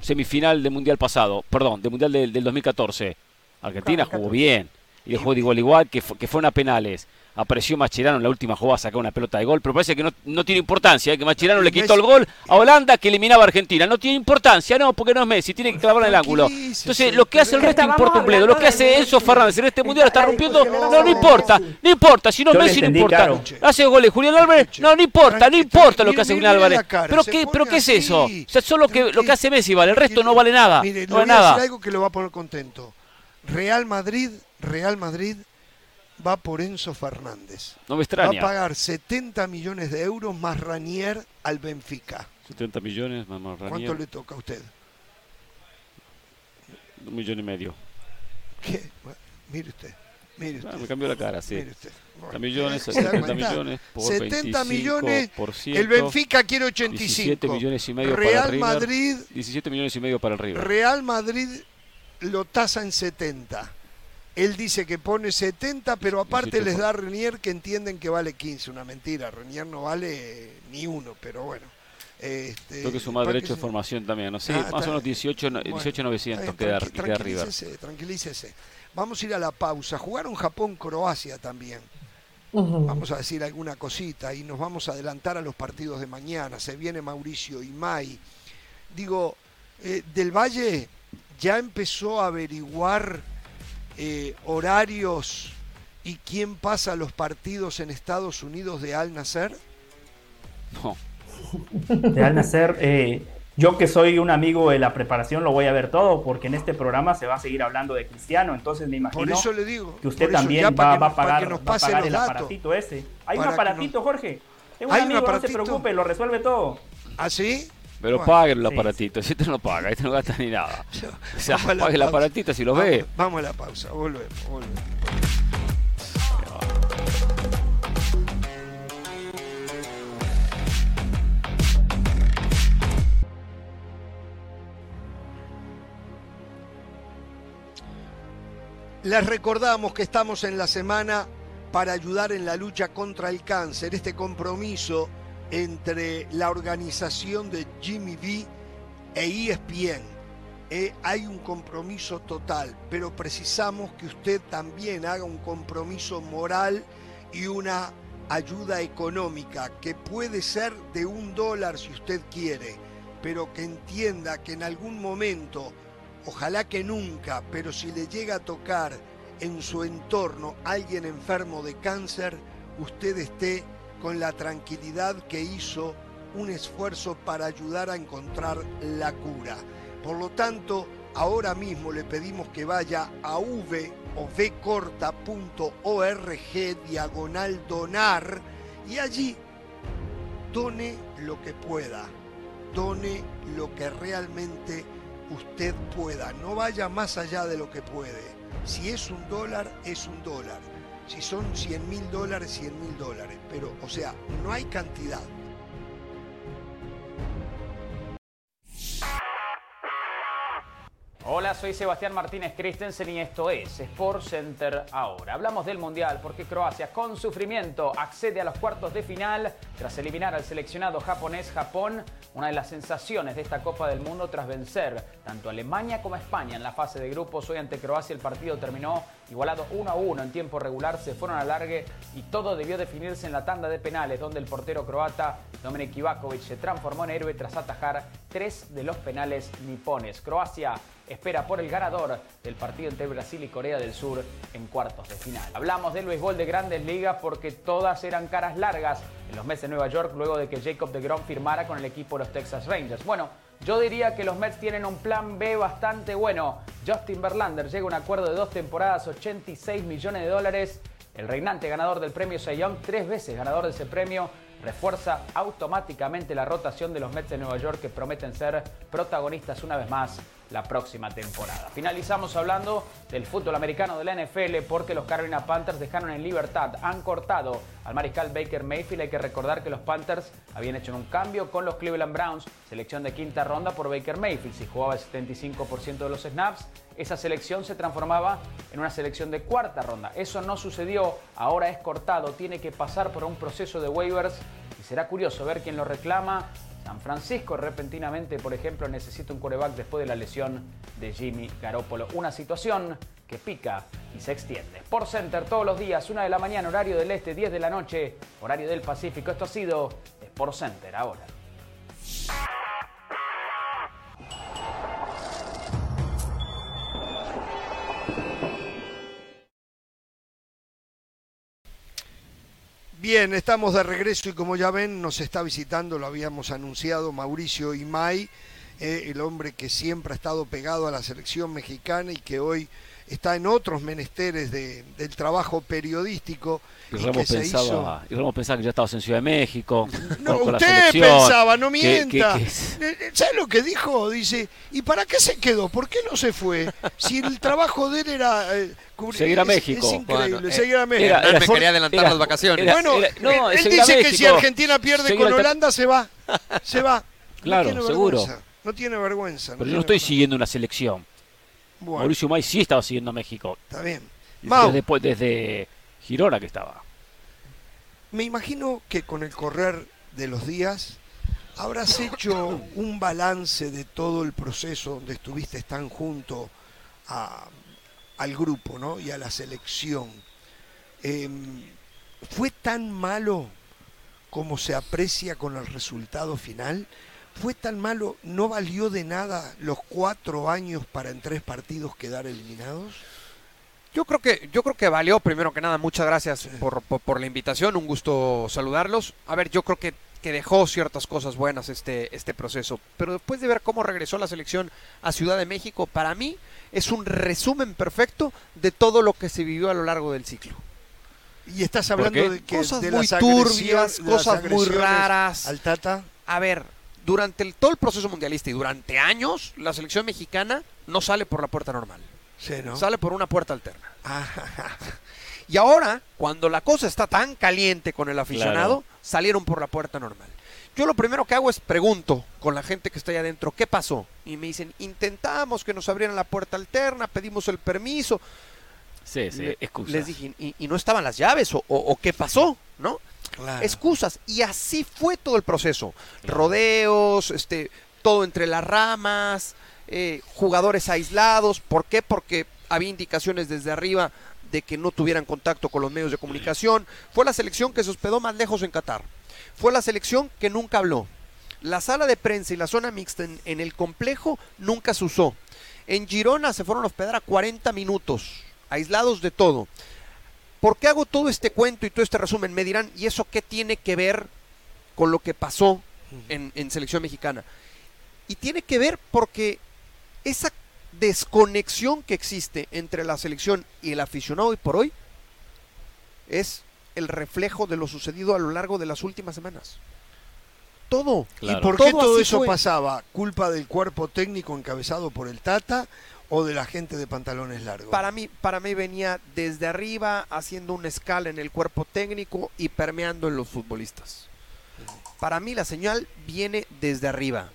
Semifinal del Mundial pasado. Perdón, del Mundial del, del 2014. Argentina Claro, jugó 14. bien. Y jugó de igual igual, que, que fueron a penales. Apareció Macherano en la última jugada a sacar una pelota de gol, pero parece que no, no tiene importancia, ¿eh? que Macherano Y le quitó Messi- el gol a Holanda que eliminaba a Argentina. No tiene importancia, no, porque no es Messi, tiene que clavar en el ángulo. Entonces, lo que hace el resto importa un bledo. Lo que hace Enzo. Fernández en este mundial está rompiendo. No, no importa, no importa. Si no Messi, no importa. Hace goles Julián Álvarez, no, no importa, no importa lo que hace Julián Álvarez. Pero qué, pero qué es eso? O sea, solo que, lo que hace Messi vale, el resto no vale nada. No vale nada. algo que lo va a poner contento. Real Madrid, Real Madrid va por Enzo Fernández. No me Va a extraña. pagar 70 millones de euros más Ranier al Benfica. 70 millones, más más ¿Cuánto Ranier, le toca a usted? un millón y medio. ¿Qué? Bueno, mire usted. Mire usted. Ah, me cambió la cara, sí. Mire usted. 70 millones, ¿se da 70 cuenta? millones por 70 millones. 25%, El Benfica quiere 85. 17 millones y medio para Real River. Madrid, 17 millones y medio para el River. Real Madrid lo tasa en 70. Él dice que pone 70, pero aparte 17 les da a Renier que entienden que vale 15. Una mentira, Renier no vale ni uno, pero bueno. Este, Tengo que sumar derecho de se- formación también, ¿no? Sí, Ah, más o menos bien. 18, no- Bueno, 18,900 está queda, bien, tranqui- queda tranquilícese, tranquilícese. Vamos a ir a la pausa. Jugaron Japón-Croacia también. Vamos a decir alguna cosita y nos vamos a adelantar a los partidos de mañana. Se viene Mauricio Imay. Digo, eh, Del Valle ya empezó a averiguar eh, horarios y quién pasa los partidos en Estados Unidos de Al Nacer. No, *laughs* de Al Nacer. eh, yo que soy un amigo de la preparación lo voy a ver todo porque en este programa se va a seguir hablando de Cristiano, entonces me imagino Por eso le digo. que usted por eso, también va, va a pagar, nos va a pagar el datos. aparatito ese. Hay un aparatito, nos- Jorge. Tengo un ¿Hay un amigo, no se preocupe, lo resuelve todo. ¿Ah, sí? Pero Bueno, pague el sí, aparatito. Si este no paga, este no gasta ni nada. *laughs* O sea, pague el aparatito si lo Vamos- ve. Vamos a la pausa, volvemos, volvemos. Les recordamos que estamos en la semana para ayudar en la lucha contra el cáncer, este compromiso entre la organización de Jimmy B e ESPN. Eh, hay un compromiso total, pero precisamos que usted también haga un compromiso moral y una ayuda económica, que puede ser de un dólar si usted quiere, pero que entienda que en algún momento, ojalá que nunca, pero si le llega a tocar en su entorno alguien enfermo de cáncer, usted esté con la tranquilidad que hizo un esfuerzo para ayudar a encontrar la cura. Por lo tanto, ahora mismo le pedimos que vaya a v o vcorta.org diagonal donar y allí done lo que pueda, done lo que realmente usted pueda, no vaya más allá de lo que puede. Si es un dólar, es un dólar. Si son 100 mil dólares, 100 mil dólares. Pero, o sea, no hay cantidad. Hola, soy Sebastián Martínez Christensen y esto es Sport Center ahora. Hablamos del Mundial porque Croacia con sufrimiento accede a los cuartos de final tras eliminar al seleccionado japonés Japón, una de las sensaciones de esta Copa del Mundo tras vencer tanto Alemania como España en la fase de grupos. Hoy ante Croacia el partido terminó igualado 1 a 1 en tiempo regular, se fueron a largue y todo debió definirse en la tanda de penales, donde el portero croata Dominik Ivakovic se transformó en héroe tras atajar tres de los penales nipones. Croacia espera por el ganador del partido entre Brasil y Corea del Sur en cuartos de final. Hablamos del béisbol de grandes ligas porque todas eran caras largas en los Mets de Nueva York luego de que Jacob de Grom firmara con el equipo de los Texas Rangers. Bueno, yo diría que los Mets tienen un plan B bastante bueno. Justin Verlander llega a un acuerdo de dos temporadas, 86 millones de dólares. El reinante ganador del premio Cy Young, tres veces ganador de ese premio, refuerza automáticamente la rotación de los Mets de Nueva York que prometen ser protagonistas una vez más la próxima temporada. Finalizamos hablando del fútbol americano de la NFL porque los Carolina Panthers dejaron en libertad, han cortado al mariscal Baker Mayfield. Hay que recordar que los Panthers habían hecho un cambio con los Cleveland Browns, selección de quinta ronda por Baker Mayfield. Si jugaba el 75% de los snaps, esa selección se transformaba en una selección de cuarta ronda. Eso no sucedió, ahora es cortado, tiene que pasar por un proceso de waivers y será curioso ver quién lo reclama San Francisco repentinamente, por ejemplo, necesita un coreback después de la lesión de Jimmy Garoppolo. Una situación que pica y se extiende. Por Center todos los días, una de la mañana, horario del este, 10 de la noche, horario del Pacífico. Esto ha sido Sport Center ahora. Bien, estamos de regreso y como ya ven nos está visitando, lo habíamos anunciado, Mauricio Imay, eh, el hombre que siempre ha estado pegado a la selección mexicana y que hoy está en otros menesteres de, del trabajo periodístico. Y Ramos, pensaba, y Ramos pensaba que ya estabas en Ciudad de México. No, con, con usted pensaba, no mienta. Que, que... ¿Sabe lo que dijo? Dice, ¿y para qué se quedó? ¿Por qué no se fue? Si el trabajo de él era... Eh, cubrir, seguir a México. Es, es increíble, bueno, seguir a México. Era, era, él me quería adelantar era, las vacaciones. bueno, no, él, él dice que si Argentina pierde con Holanda, se va. Se va. Claro, no seguro. Vergüenza. No tiene vergüenza. Pero yo no estoy vergüenza. siguiendo una selección. Bueno. Mauricio May sí estaba siguiendo a México. Está bien. Desde, desde, desde Girona que estaba. Me imagino que con el correr de los días habrás hecho un balance de todo el proceso donde estuviste tan junto a, al grupo ¿no? y a la selección. Eh, ¿Fue tan malo como se aprecia con el resultado final? Fue tan malo, no valió de nada los cuatro años para en tres partidos quedar eliminados? Yo creo que, yo creo que valió, primero que nada, muchas gracias por, por, por, la invitación, un gusto saludarlos. A ver, yo creo que, que dejó ciertas cosas buenas este, este proceso, pero después de ver cómo regresó la selección a Ciudad de México, para mí es un resumen perfecto de todo lo que se vivió a lo largo del ciclo. Y estás hablando de que cosas de muy turbias, cosas muy raras. Al Tata. A ver, durante el, todo el proceso mundialista y durante años, la selección mexicana no sale por la puerta normal. Sí, ¿no? Sale por una puerta alterna. y ahora, cuando la cosa está tan caliente con el aficionado, claro. salieron por la puerta normal. Yo lo primero que hago es pregunto con la gente que está ahí adentro, ¿qué pasó? Y me dicen, intentamos que nos abrieran la puerta alterna, pedimos el permiso. Sí, sí, Le, excusas. Les dije, ¿y, y no estaban las llaves? ¿O, o, o qué pasó? ¿No? Claro. excusas. Y así fue todo el proceso. Claro. Rodeos, este, todo entre las ramas, eh, jugadores aislados. ¿Por qué? Porque había indicaciones desde arriba de que no tuvieran contacto con los medios de comunicación. Fue la selección que se hospedó más lejos en Qatar. Fue la selección que nunca habló. La sala de prensa y la zona mixta en, en el complejo nunca se usó. En Girona se fueron a hospedar a 40 minutos, aislados de todo. ¿Por qué hago todo este cuento y todo este resumen? Me dirán, ¿y eso qué tiene que ver con lo que pasó en, en, selección mexicana? Y tiene que ver porque esa desconexión que existe entre la selección y el aficionado hoy por hoy es el reflejo de lo sucedido a lo largo de las últimas semanas. Todo. Claro. ¿Y por qué todo, todo eso fue. pasaba? ¿Culpa del cuerpo técnico encabezado por el Tata o de la gente de pantalones largos? Para mí, para mí venía desde arriba haciendo una escala en el cuerpo técnico y permeando en los futbolistas. Para mí la señal viene desde arriba.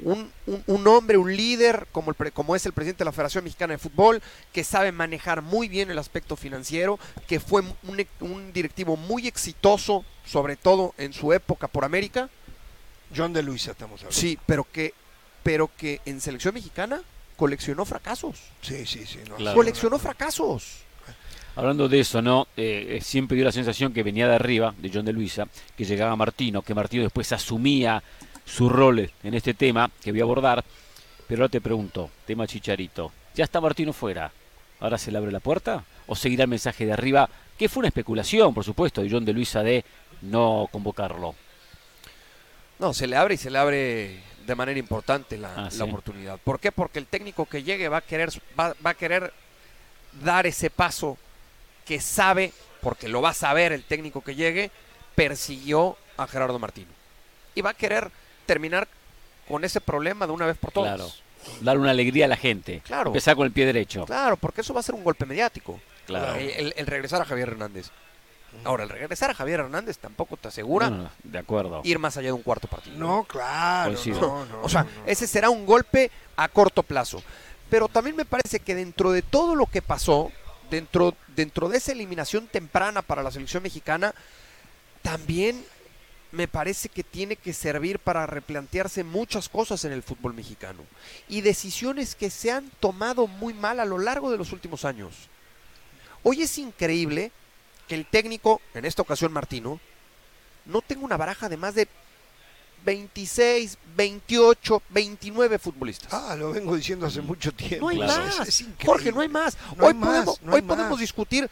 Un, un, un, hombre, un líder como, el, como es el presidente de la Federación Mexicana de Fútbol, que sabe manejar muy bien el aspecto financiero, que fue un, un directivo muy exitoso, sobre todo en su época por América. John de Luisa estamos hablando. Sí, pero que, pero que en selección mexicana coleccionó fracasos. Sí, sí, sí. no, Claro. Coleccionó fracasos. Hablando de eso, ¿no? Eh, siempre dio la sensación que venía de arriba, de John de Luisa, que llegaba Martino, que Martino después asumía su rol en este tema que voy a abordar. Pero ahora te pregunto, tema Chicharito, ¿ya está Martino fuera? ¿Ahora se le abre la puerta? ¿O seguirá el mensaje de arriba? Que fue una especulación, por supuesto, de John de Luisa de no convocarlo. No, se le abre y se le abre de manera importante la, Ah, la sí. oportunidad. ¿Por qué? Porque el técnico que llegue va a querer va, va a querer dar ese paso que sabe, porque lo va a saber el técnico que llegue, persiguió a Gerardo Martino. Y va a querer terminar con ese problema de una vez por todas. Claro. Dar una alegría a la gente. Claro. Empezar con el pie derecho. Claro, porque eso va a ser un golpe mediático. Claro. El, el- el regresar a Javier Hernández. Ahora, el regresar a Javier Hernández tampoco te asegura No, no, no, de acuerdo. ir más allá de un cuarto partido. No, claro. Coincido. No, no, o sea, no, no. ese será un golpe a corto plazo. Pero también me parece que dentro de todo lo que pasó, dentro, dentro de esa eliminación temprana para la selección mexicana, también me parece que tiene que servir para replantearse muchas cosas en el fútbol mexicano. Y decisiones que se han tomado muy mal a lo largo de los últimos años. Hoy es increíble que el técnico, en esta ocasión Martino, no tenga una baraja de más de 26, 28, 29 futbolistas. Ah, lo vengo diciendo hace mucho tiempo. no hay claro. más. Es- es increíble. Jorge, no hay más. No hoy hay más, podemos, no hoy podemos más. discutir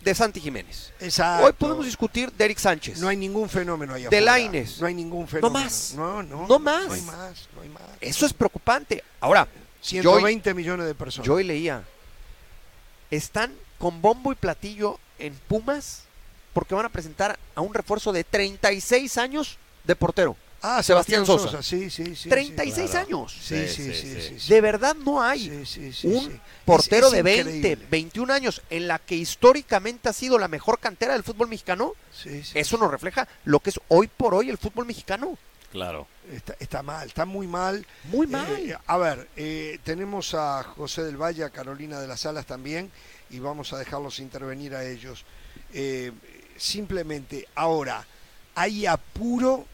de Santi Jiménez. Exacto. Hoy podemos discutir de Eric Sánchez. No hay ningún fenómeno allá De. Lainez. No hay ningún fenómeno. más. No, no. No más. No hay más. No hay más. Eso es preocupante. Ahora, yo hoy, 120 millones de personas. yo hoy leía, están con bombo y platillo en Pumas porque van a presentar a un refuerzo de 36 años de portero. ah, Sebastián Sosa. Sí, sí, sí. 36 sí. años. Sí, sí, sí, sí, sí. De verdad no hay Sí, sí, sí, un sí. portero Es- es de 20, increíble. 21 años en la que históricamente ha sido la mejor cantera del fútbol mexicano. Sí, sí. Eso nos refleja lo que es hoy por hoy el fútbol mexicano. Claro. Está, está mal, está muy mal. Muy mal. Eh, a ver, eh, tenemos a José del Valle, a Carolina de las Alas también, y vamos a dejarlos intervenir a ellos. Eh, simplemente, ahora, ¿hay apuro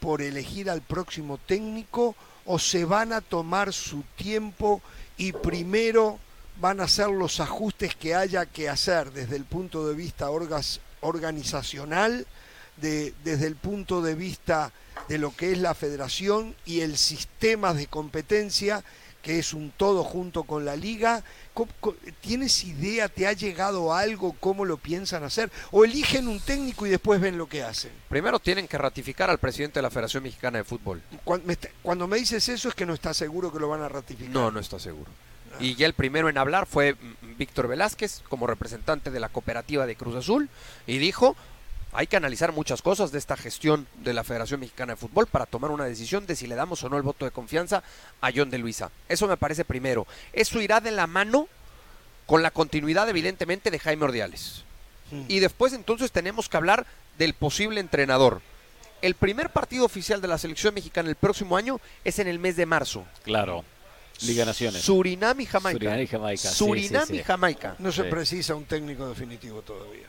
por elegir al próximo técnico o se van a tomar su tiempo y primero van a hacer los ajustes que haya que hacer desde el punto de vista organizacional, de- desde el punto de vista de lo que es la federación y el sistema de competencia, que es un todo junto con la liga. ¿Cómo- cómo- ¿Tienes idea, te ha llegado algo, cómo lo piensan hacer? ¿O eligen un técnico y después ven lo que hacen? Primero tienen que ratificar al presidente de la Federación Mexicana de Fútbol. Cuando me, está- cuando me dices eso es que no estás seguro que lo van a ratificar. No, no está seguro. Y ya el primero en hablar fue mm, Víctor Velázquez, como representante de la cooperativa de Cruz Azul, y dijo, hay que analizar muchas cosas de esta gestión de la Federación Mexicana de Fútbol para tomar una decisión de si le damos o no el voto de confianza a John de Luisa. Eso me parece primero. Eso irá de la mano con la continuidad, evidentemente, de Jaime Ordiales. Y después entonces tenemos que hablar del posible entrenador. El primer partido oficial de la selección mexicana el próximo año es en el mes de marzo. Claro. Liga Naciones. Surinam y Jamaica. Surinam y Jamaica, Surinam sí, sí. y Jamaica. No se precisa un técnico definitivo todavía.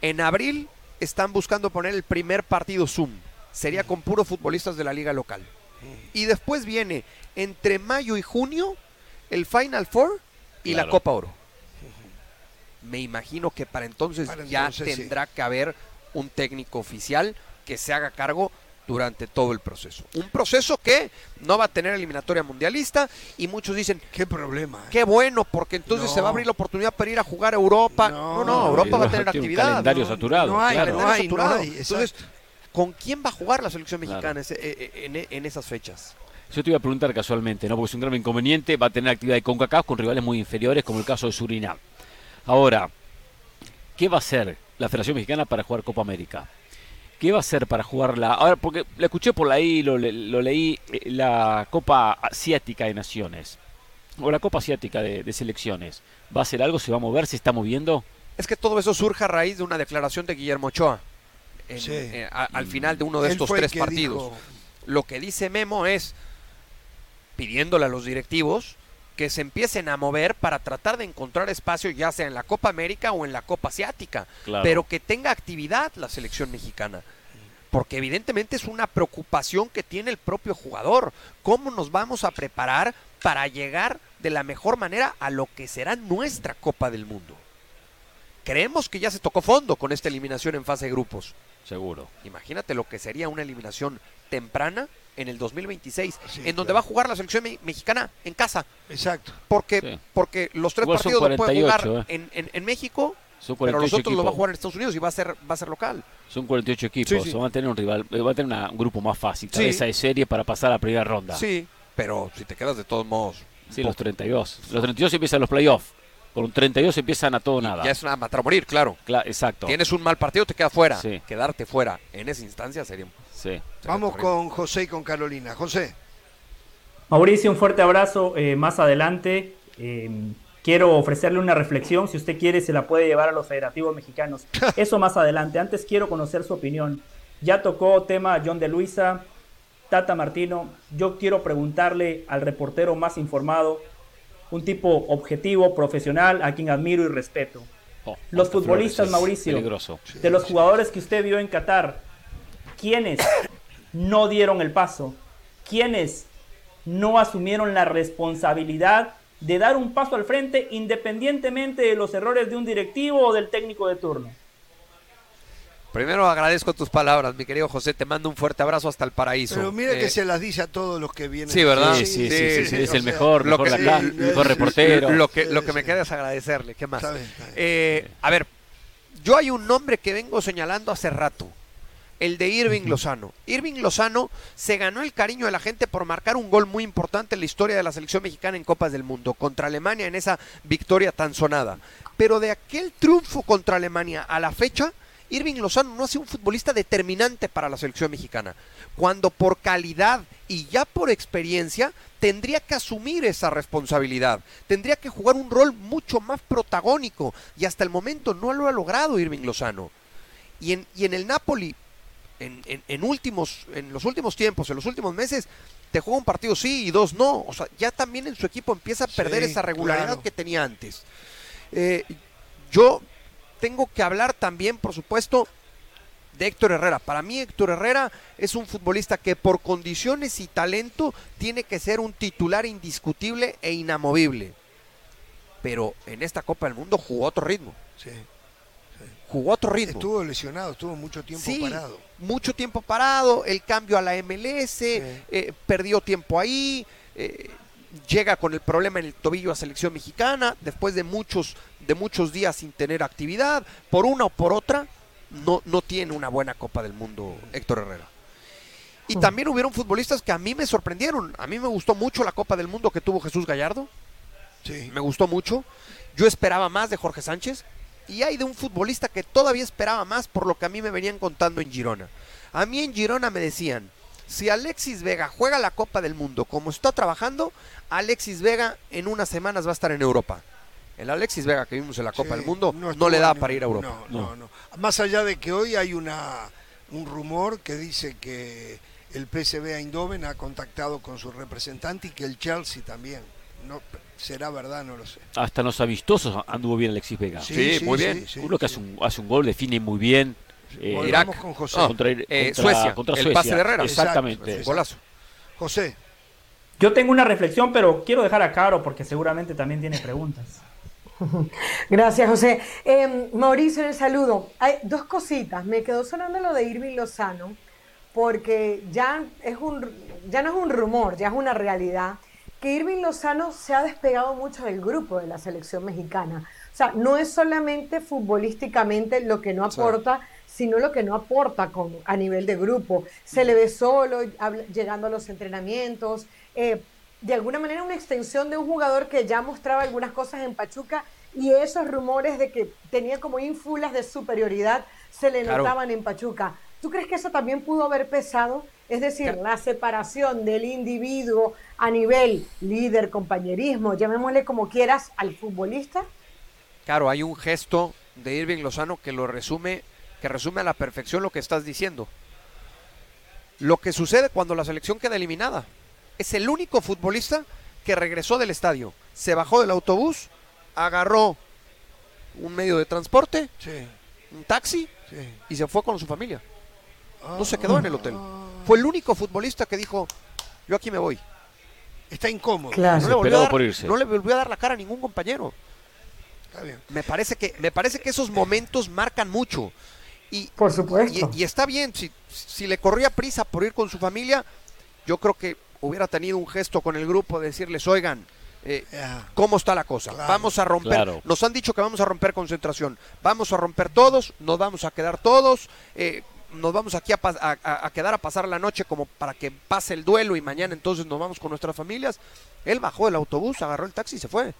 En abril están buscando poner el primer partido Zoom. Sería con puros futbolistas de la liga local. Y después viene entre mayo y junio el Final Four y la. Copa Oro. Me imagino que para entonces Para ya sí. tendrá que haber un técnico oficial que se haga cargo durante todo el proceso. Un proceso que no va a tener eliminatoria mundialista y muchos dicen, Qué problema. ¿eh? qué bueno, porque entonces No. se va a abrir la oportunidad para ir a jugar a Europa. No, No, no, Europa va a tener un actividad. calendario saturado. no hay, claro. no Calendario hay, no saturado. hay, Entonces. ¿con quién va a jugar la selección Claro. mexicana ese- eh, eh, en, en esas fechas? Yo te iba a preguntar casualmente, ¿no? Porque es un grave inconveniente, va a tener actividad de CONCACAF con rivales muy inferiores, como el caso de Surinam. Ahora, ¿qué va a hacer la Federación Mexicana para jugar Copa América? ¿Qué va a hacer para jugarla? Ahora, porque la escuché por ahí, lo, le- lo leí, eh, la Copa Asiática de Naciones, o la Copa Asiática de, de Selecciones. ¿Va a hacer algo? ¿Se va a mover? ¿Se está moviendo? Es que todo eso surge a raíz de una declaración de Guillermo Ochoa. en- Sí. eh, a- al final de uno de Él estos tres partidos. dijo, Lo que dice Memo es pidiéndole a los directivos que se empiecen a mover para tratar de encontrar espacio ya sea en la Copa América o en la Copa Asiática, Claro. pero que tenga actividad la selección mexicana. Porque evidentemente es una preocupación que tiene el propio jugador. ¿Cómo nos vamos a preparar para llegar de la mejor manera a lo que será nuestra Copa del Mundo. Creemos que ya se tocó fondo con esta eliminación en fase de grupos. Seguro. Imagínate lo que sería una eliminación temprana en el 2026, Sí, en donde claro. va a jugar la selección me- mexicana en casa. Exacto. Porque, Sí. porque los tres Igual partidos los puede 48, jugar eh. en, en- en México, Son pero 48 los otros los va a jugar en Estados Unidos y va a ser, va a ser local. Son 48 equipos. Sí, sí. Van a tener un rival, eh, va a tener una- un grupo más fácil. Sí. Esa de serie para pasar a la primera ronda. Sí, pero si te quedas de todos modos. Sí, los 32. Los 32 empiezan los playoffs. Con 32 empiezan a todo o nada. Ya es una matar morir, claro. Cla- exacto. Tienes un mal partido, te queda fuera. Sí. Quedarte fuera en esa instancia sería. Sí. Vamos con José y con Carolina. José. Mauricio, un fuerte abrazo. eh, más adelante eh, quiero ofrecerle una reflexión. Si usted quiere, se la puede llevar a los federativos mexicanos. *laughs* Eso más adelante. Antes quiero conocer su opinión. Ya tocó tema John de Luisa, Tata Martino. Yo quiero preguntarle al reportero más informado, un tipo objetivo, profesional, a quien admiro y respeto. Oh, Los futbolistas, Mauricio. Peligroso. De los jugadores que usted vio en Qatar, ¿quiénes no dieron el paso? ¿Quiénes no asumieron la responsabilidad de dar un paso al frente independientemente de los errores de un directivo o del técnico de turno? Primero agradezco tus palabras, mi querido José. Te mando un fuerte abrazo hasta el paraíso. Pero mira que Eh, se las dice a todos los que vienen. Sí, ¿verdad? Sí, sí, sí, sí, sí, es el mejor, lo mejor que- de acá, sí, mejor sí, reportero. Lo que, lo que me queda es agradecerle. ¿Qué más? Está bien, está bien. Eh, a ver, yo hay un nombre que vengo señalando hace rato. El de Irving Lozano. Irving Lozano se ganó el cariño de la gente por marcar un gol muy importante en la historia de la selección mexicana en Copas del Mundo, contra Alemania en esa victoria tan sonada. Pero de aquel triunfo contra Alemania a la fecha, Irving Lozano no ha sido un futbolista determinante para la selección mexicana. Cuando por calidad y ya por experiencia tendría que asumir esa responsabilidad, tendría que jugar un rol mucho más protagónico y hasta el momento no lo ha logrado Irving Lozano. Y en, y en el Napoli, en, en- en últimos, en los últimos tiempos, en los últimos meses, te juega un partido sí y dos no. O sea, ya también en su equipo empieza a perder Sí, esa regularidad claro. que tenía antes. Eh, yo tengo que hablar también, por supuesto, de Héctor Herrera. Para mí Héctor Herrera es un futbolista que por condiciones y talento tiene que ser un titular indiscutible e inamovible. Pero en esta Copa del Mundo jugó otro ritmo. Sí. Jugó otro ritmo. Estuvo lesionado, estuvo mucho tiempo Sí, parado. mucho tiempo parado, el cambio a la MLS, eh, perdió tiempo ahí, eh, llega con el problema en el tobillo a selección mexicana, después de muchos, de muchos días sin tener actividad, por una o por otra, no, no tiene una buena Copa del Mundo Héctor Herrera. Y también hubieron futbolistas que a mí me sorprendieron. A mí me gustó mucho la Copa del Mundo que tuvo Jesús Gallardo. Sí. Me gustó mucho. Yo esperaba más de Jorge Sánchez. Y hay de un futbolista que todavía esperaba más por lo que a mí me venían contando en Girona. A mí en Girona me decían, si Alexis Vega juega la Copa del Mundo como está trabajando, Alexis Vega en unas semanas va a estar en Europa. El Alexis Vega que vimos en la Copa Sí, del Mundo no, le da ni- para ir a Europa. No, no, no. Más allá de que hoy hay una un rumor que dice que el PSV Eindhoven ha contactado con su representante y que el Chelsea también. No, será verdad, no lo sé. Hasta en los amistosos anduvo bien Alexis Vega. Sí, muy bien. Uno que hace un, hace un gol, define muy bien. eh, Irak. con José. Ah, contra, eh, contra- Suecia, contra el Suecia. pase de Herrera. Exactamente. Exacto. Golazo. José, Yo tengo una reflexión, pero quiero dejar a Caro porque seguramente también tiene preguntas. *laughs* Gracias, José. Eh, Mauricio, en el saludo. Hay dos cositas. Me quedó sonando lo de Irving Lozano, porque ya, es un, ya no es un rumor, ya es una realidad, que Irving Lozano se ha despegado mucho del grupo de la selección mexicana. O sea, no es solamente futbolísticamente lo que no aporta, sino lo que no aporta con, a nivel de grupo. Se le ve solo, habla- llegando a los entrenamientos. eh, de alguna manera una extensión de un jugador que ya mostraba algunas cosas en Pachuca y esos rumores de que tenía como ínfulas de superioridad se le Claro. notaban en Pachuca. ¿Tú crees que eso también pudo haber pesado? Es decir, la separación del individuo a nivel líder, compañerismo, llamémosle como quieras, al futbolista. Claro, hay un gesto de Irving Lozano que lo resume, que resume a la perfección lo que estás diciendo. Lo que sucede cuando la selección queda eliminada. Es el único futbolista que regresó del estadio, se bajó del autobús, agarró un medio de transporte, sí, un taxi sí. y se fue con su familia. No se quedó en el hotel. Fue el único futbolista que dijo, yo aquí me voy. Está incómodo. Claro. No le, volvió a dar, por irse. no le volvió a dar la cara a ningún compañero. Está bien. Me parece que, me parece que esos momentos marcan mucho. Y, Por supuesto. y, y está bien, si, si le corría prisa por ir con su familia, yo creo que hubiera tenido un gesto con el grupo de decirles, oigan, eh. ¿cómo está la cosa? Claro. vamos a romper, Claro. nos han dicho que vamos a romper concentración, vamos a romper todos, nos vamos a quedar todos, eh, nos vamos aquí a, a- quedar a pasar la noche como para que pase el duelo y mañana entonces nos vamos con nuestras familias. Él bajó del autobús, agarró el taxi y se fue.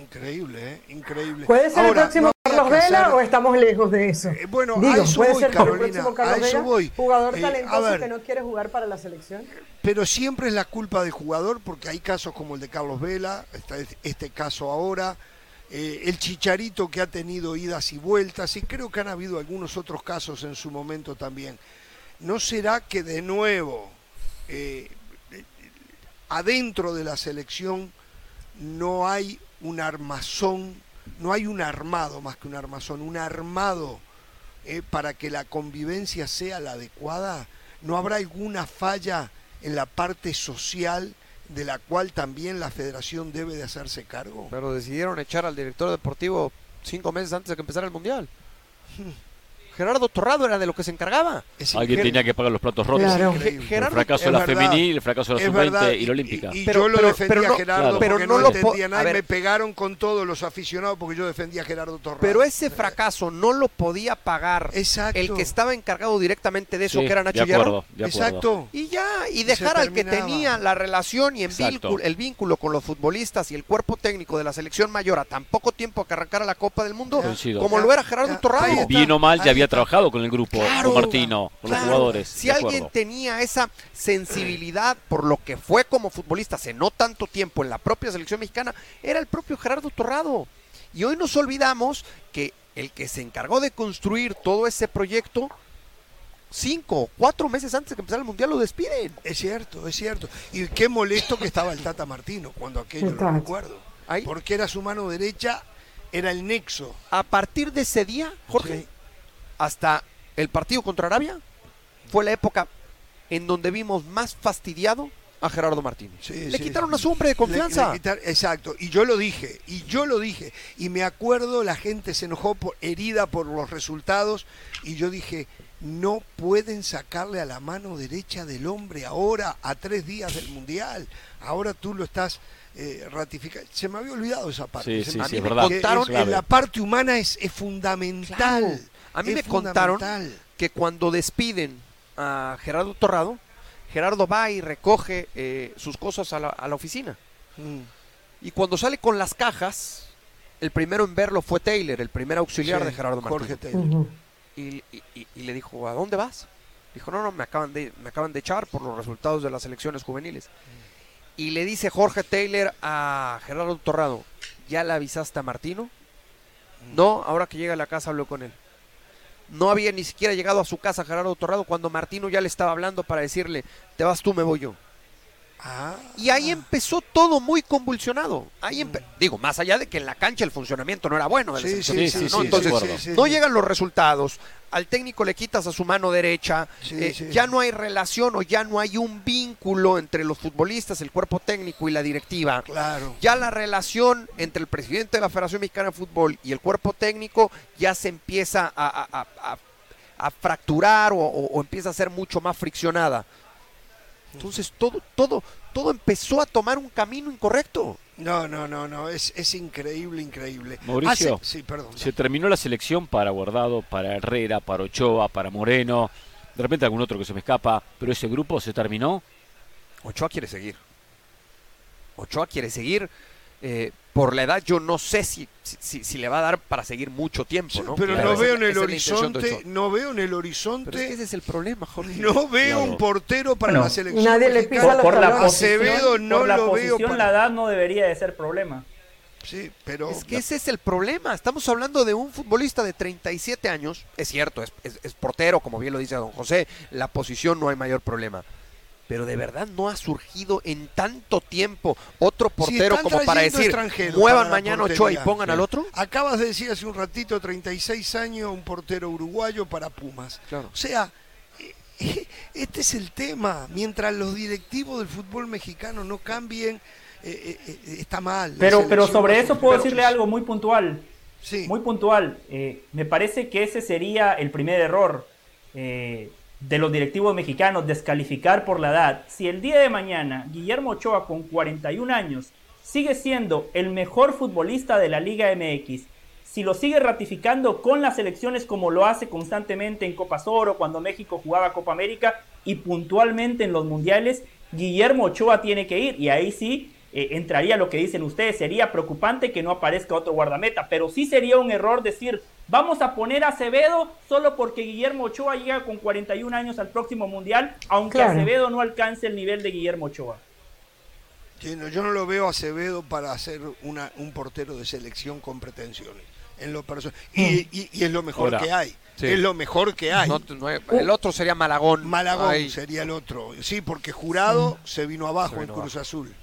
Increíble, ¿eh? Increíble. ¿Puede ser Ahora, el próximo no Carlos Vela o estamos lejos de eso? Eh, bueno, Digo, a eso puede voy, ser el Carolina, próximo a Carlos eso Vela, voy. jugador Eh, talentoso ver. que no quiere jugar para la selección. Pero siempre es la culpa del jugador porque hay casos como el de Carlos Vela, está este caso ahora, eh, el Chicharito que ha tenido idas y vueltas y creo que han habido algunos otros casos en su momento también. ¿No será que de nuevo eh, adentro de la selección no hay un armazón, no hay un armado más que un armazón, un armado eh, para que la convivencia sea la adecuada? ¿No habrá alguna falla en la parte social de la cual también la federación debe de hacerse cargo? Pero decidieron echar al director deportivo cinco meses antes de que empezara el Mundial. Gerardo Torrado era de lo que se encargaba. Es Alguien tenía que pagar los platos rotos. Claro. increíble. El Gerardo- fracaso de la femenil, el fracaso de la Es verdad, sub-20 y, la olímpica. Y, y Pero- yo lo pero- defendía pero no- a Gerardo claro. pero porque no no, lo entendía nada y ver. me pegaron con todos los aficionados porque yo defendía a Gerardo Torrado. Pero ese fracaso no lo podía pagar Exacto. el que estaba encargado directamente de eso, Sí, que era Nacho de acuerdo, Hierro. de acuerdo. Exacto. Y ya, y dejar al que tenía la relación y vínculo, el vínculo con los futbolistas y el cuerpo técnico de la selección mayor a tan poco tiempo que arrancara la Copa del Mundo, como Ya, lo era Gerardo Torrado. ahí está. Bien o mal, ya había trabajado con el grupo, Claro, con Martino, con los jugadores. Si alguien acuerdo. tenía esa sensibilidad por lo que fue como futbolista hace no tanto tiempo en la propia selección mexicana, era el propio Gerardo Torrado. Y hoy nos olvidamos que el que se encargó de construir todo ese proyecto, cinco cuatro meses antes de que empezara el Mundial, lo despiden. Es cierto, es cierto. Y qué molesto que estaba el Tata Martino cuando aquello lo recuerdo. Ahí- Porque era su mano derecha, era el nexo. A partir de ese día, Jorge, Sí. Hasta el partido contra Arabia, fue la época en donde vimos más fastidiado a Gerardo Martínez. Sí, Le sí. quitaron a su hombre de confianza. le quitar- exacto, y yo lo dije, y yo lo dije, y me acuerdo la gente se enojó por, herida por los resultados, y yo dije, no pueden sacarle a la mano derecha del hombre ahora, a tres días del Mundial, ahora tú lo estás eh, ratificando. Se me había olvidado esa parte. Sí, Se sí, me- sí, a es mí me verdad. contaron, en la parte humana es, es fundamental. Claro. A mí es me contaron que cuando despiden a Gerardo Torrado, Gerardo va y recoge eh, sus cosas a la, a la oficina. Mm. Y cuando sale con las cajas, el primero en verlo fue Taylor, el primer auxiliar Sí, de Gerardo Jorge Martínez. Taylor. Y, y- y- y le dijo, ¿a dónde vas? Dijo, no, no, me acaban, de, me acaban de echar por los resultados de las elecciones juveniles. Y le dice Jorge Taylor a Gerardo Torrado, ¿ya le avisaste a Martino? No, ahora que llega a la casa hablo con él. No había ni siquiera llegado a su casa Gerardo Torrado cuando Martino ya le estaba hablando para decirle, te vas tú, me voy yo. Ah, Y ahí empezó todo muy convulsionado. Ahí empe- Digo, más allá de que en la cancha el funcionamiento no era bueno. sí, sí, sí, ¿no? Entonces, no llegan los resultados, al técnico le quitas a su mano derecha, eh, ya no hay relación o ya no hay un vínculo entre los futbolistas, el cuerpo técnico y la directiva. Claro. Ya la relación entre el presidente de la Federación Mexicana de Fútbol y el cuerpo técnico ya se empieza a, a- a- a- a fracturar o, o- o empieza a ser mucho más friccionada. Entonces todo, todo, todo empezó a tomar un camino incorrecto. No, no, no, no, es, es increíble, increíble. Mauricio, Hace- sí, perdón. Se terminó la selección para Guardado, para Herrera, para Ochoa, para Moreno. De repente algún otro que se me escapa, pero ese grupo se terminó. Ochoa quiere seguir. Ochoa quiere seguir. Eh, por la edad, yo no sé si, si, si le va a dar para seguir mucho tiempo, Sí, ¿no? pero Claro, no veo en el horizonte, no veo en el Pero es que horizonte, ese es el problema, Jorge. no veo Claro. un portero para Bueno, la selección. nadie le pisa Por la talones. posición, Acevedo no por la lo veo posición, para- la edad no debería de ser problema. Sí, pero Es que ese es el problema. Estamos hablando de un futbolista de 37 años. Es cierto, es, es- es portero, como bien lo dice don José. La posición no hay mayor problema. Pero de verdad no ha surgido en tanto tiempo otro portero como para decir, muevan para mañana Ochoa y portería". pongan Sí. al otro. acabas de decir hace un ratito, 36 años, un portero uruguayo para Pumas. Claro. O sea, eh, este es el tema. Mientras los directivos del fútbol mexicano no cambien, eh, eh, eh, está mal. Pero, pero sobre eso puedo decirle algo muy puntual. Sí. Muy puntual. me parece que ese sería el primer error de los directivos mexicanos, descalificar por la edad. Si el día de mañana Guillermo Ochoa con 41 años sigue siendo el mejor futbolista de la Liga MX, si lo sigue ratificando con las elecciones como lo hace constantemente en Copa Oro, cuando México jugaba Copa América y puntualmente en los mundiales, Guillermo Ochoa tiene que ir y ahí sí eh, entraría lo que dicen ustedes, sería preocupante que no aparezca otro guardameta, pero sí sería un error decir, vamos a poner a Acevedo solo porque Guillermo Ochoa llega con 41 años al próximo mundial, aunque Acevedo no alcance el nivel de Guillermo Ochoa. yo no lo veo a Acevedo para ser una, un portero de selección con pretensiones. En lo y, mm. y, es lo mejor que hay. Es lo mejor que hay. el otro sería Malagón. Malagón sería el otro. Sí, porque Jurado se vino abajo en Cruz Azul.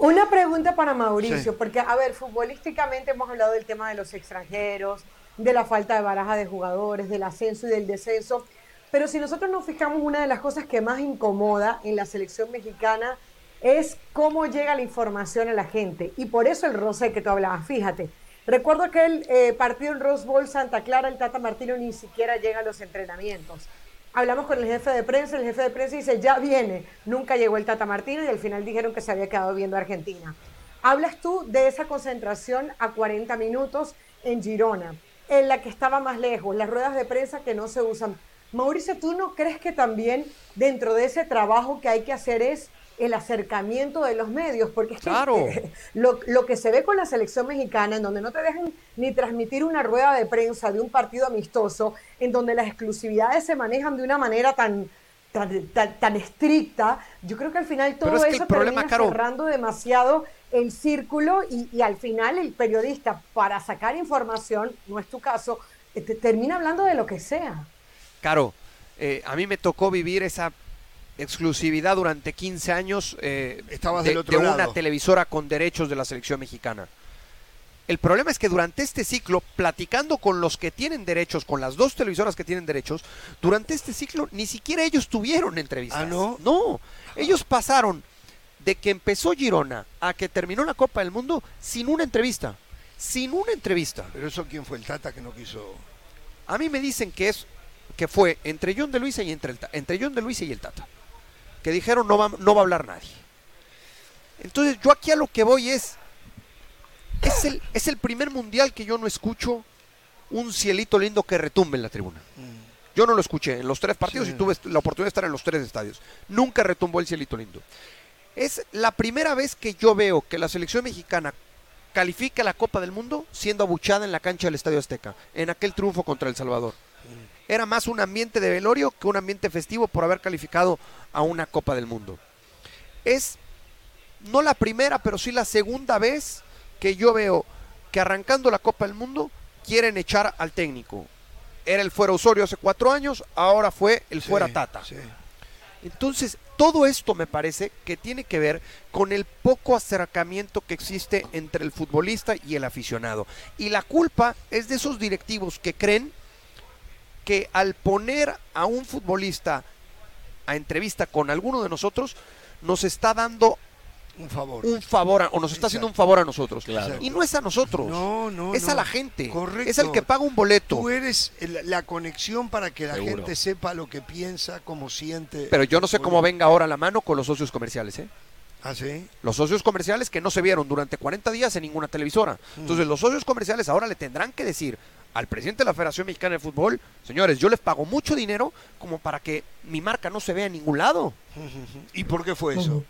Una pregunta para Mauricio, porque, a ver, futbolísticamente hemos hablado del tema de los extranjeros, de la falta de baraja de jugadores, del ascenso y del descenso, pero si nosotros nos fijamos, una de las cosas que más incomoda en la selección mexicana es cómo llega la información a la gente, y por eso el roce que tú hablabas, fíjate. Recuerdo aquel eh, partido en Rose Bowl Santa Clara, el Tata Martino ni siquiera llega a los entrenamientos hablamos con el jefe de prensa, el jefe de prensa dice, ya viene, nunca llegó el Tata Martino y al final dijeron que se había quedado viendo a Argentina. Hablas tú de esa concentración a 40 minutos en Girona, en la que estaba más lejos, las ruedas de prensa que no se usan. Mauricio, ¿tú no crees que también dentro de ese trabajo que hay que hacer es el acercamiento de los medios, porque es que *laughs* lo, lo, que se ve con la selección mexicana, en donde no te dejan ni transmitir una rueda de prensa de un partido amistoso, en donde las exclusividades se manejan de una manera tan, tan, estricta, yo creo que al final todo eso termina cerrando demasiado el círculo y, y, al final el periodista, para sacar información, no es tu caso, eh, termina hablando de lo que sea. Caro, eh, a mí me tocó vivir esa exclusividad durante 15 años eh, de, una televisora con derechos de la selección mexicana. El problema es que durante este ciclo, platicando con los que tienen derechos, con las dos televisoras que tienen derechos, durante este ciclo ni siquiera ellos tuvieron entrevistas. ¿Ah, no? No, ellos pasaron de que empezó Girona a que terminó la Copa del Mundo sin una entrevista. Sin una entrevista. ¿Pero eso quién fue el Tata que no quiso? A mí me dicen que es que fue entre John de Luisa y entre, el, entre John de Luisa y el Tata que dijeron no va, no va a hablar nadie. Entonces yo aquí a lo que voy es, es el, es el primer mundial que yo no escucho un cielito lindo que retumbe en la tribuna. Yo no lo escuché en los tres partidos y tuve la oportunidad de estar en los tres estadios. Nunca retumbó el cielito lindo. Es la primera vez que yo veo que la selección mexicana califica la Copa del Mundo siendo abuchada en la cancha del Estadio Azteca, en aquel triunfo contra El Salvador era más un ambiente de velorio que un ambiente festivo por haber calificado a una Copa del Mundo. Es no la primera, pero sí la segunda vez que yo veo que arrancando la Copa del Mundo quieren echar al técnico. Era el fuera Osorio hace cuatro años, ahora fue el fuera Tata. Entonces, todo esto me parece que tiene que ver con el poco acercamiento que existe entre el futbolista y el aficionado. Y la culpa es de esos directivos que creen que al poner a un futbolista a entrevista con alguno de nosotros, nos está dando un favor. Un favor, o nos está haciendo un favor a nosotros. Y no es a nosotros. No, no. Es a la gente. Correcto. Es el que paga un boleto. Tú eres la conexión para que la gente sepa lo que piensa, cómo siente. Pero yo no sé cómo venga ahora la mano con los socios comerciales, ¿eh? ¿Ah, sí? Los socios comerciales que no se vieron durante 40 días en ninguna televisora. Mm. Entonces, los socios comerciales ahora le tendrán que decir al presidente de la Federación Mexicana de Fútbol, señores, yo les pago mucho dinero como para que mi marca no se vea en ningún lado. ¿Y por qué fue eso?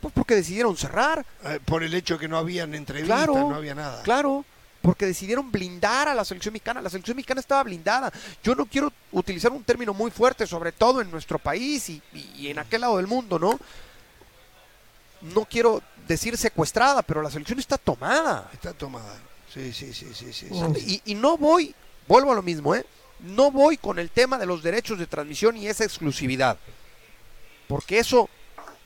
Pues porque decidieron cerrar. Eh, por el hecho de que no habían entrevistas, no había nada. Claro, porque decidieron blindar a la selección mexicana. La selección mexicana estaba blindada. Yo no quiero utilizar un término muy fuerte, sobre todo en nuestro país y, y en aquel lado del mundo, ¿no? No quiero decir secuestrada, pero la selección está tomada. Está tomada. Sí, sí, sí, sí, sí. Y, y, no voy, vuelvo a lo mismo, ¿eh? No voy con el tema de los derechos de transmisión y esa exclusividad. Porque eso,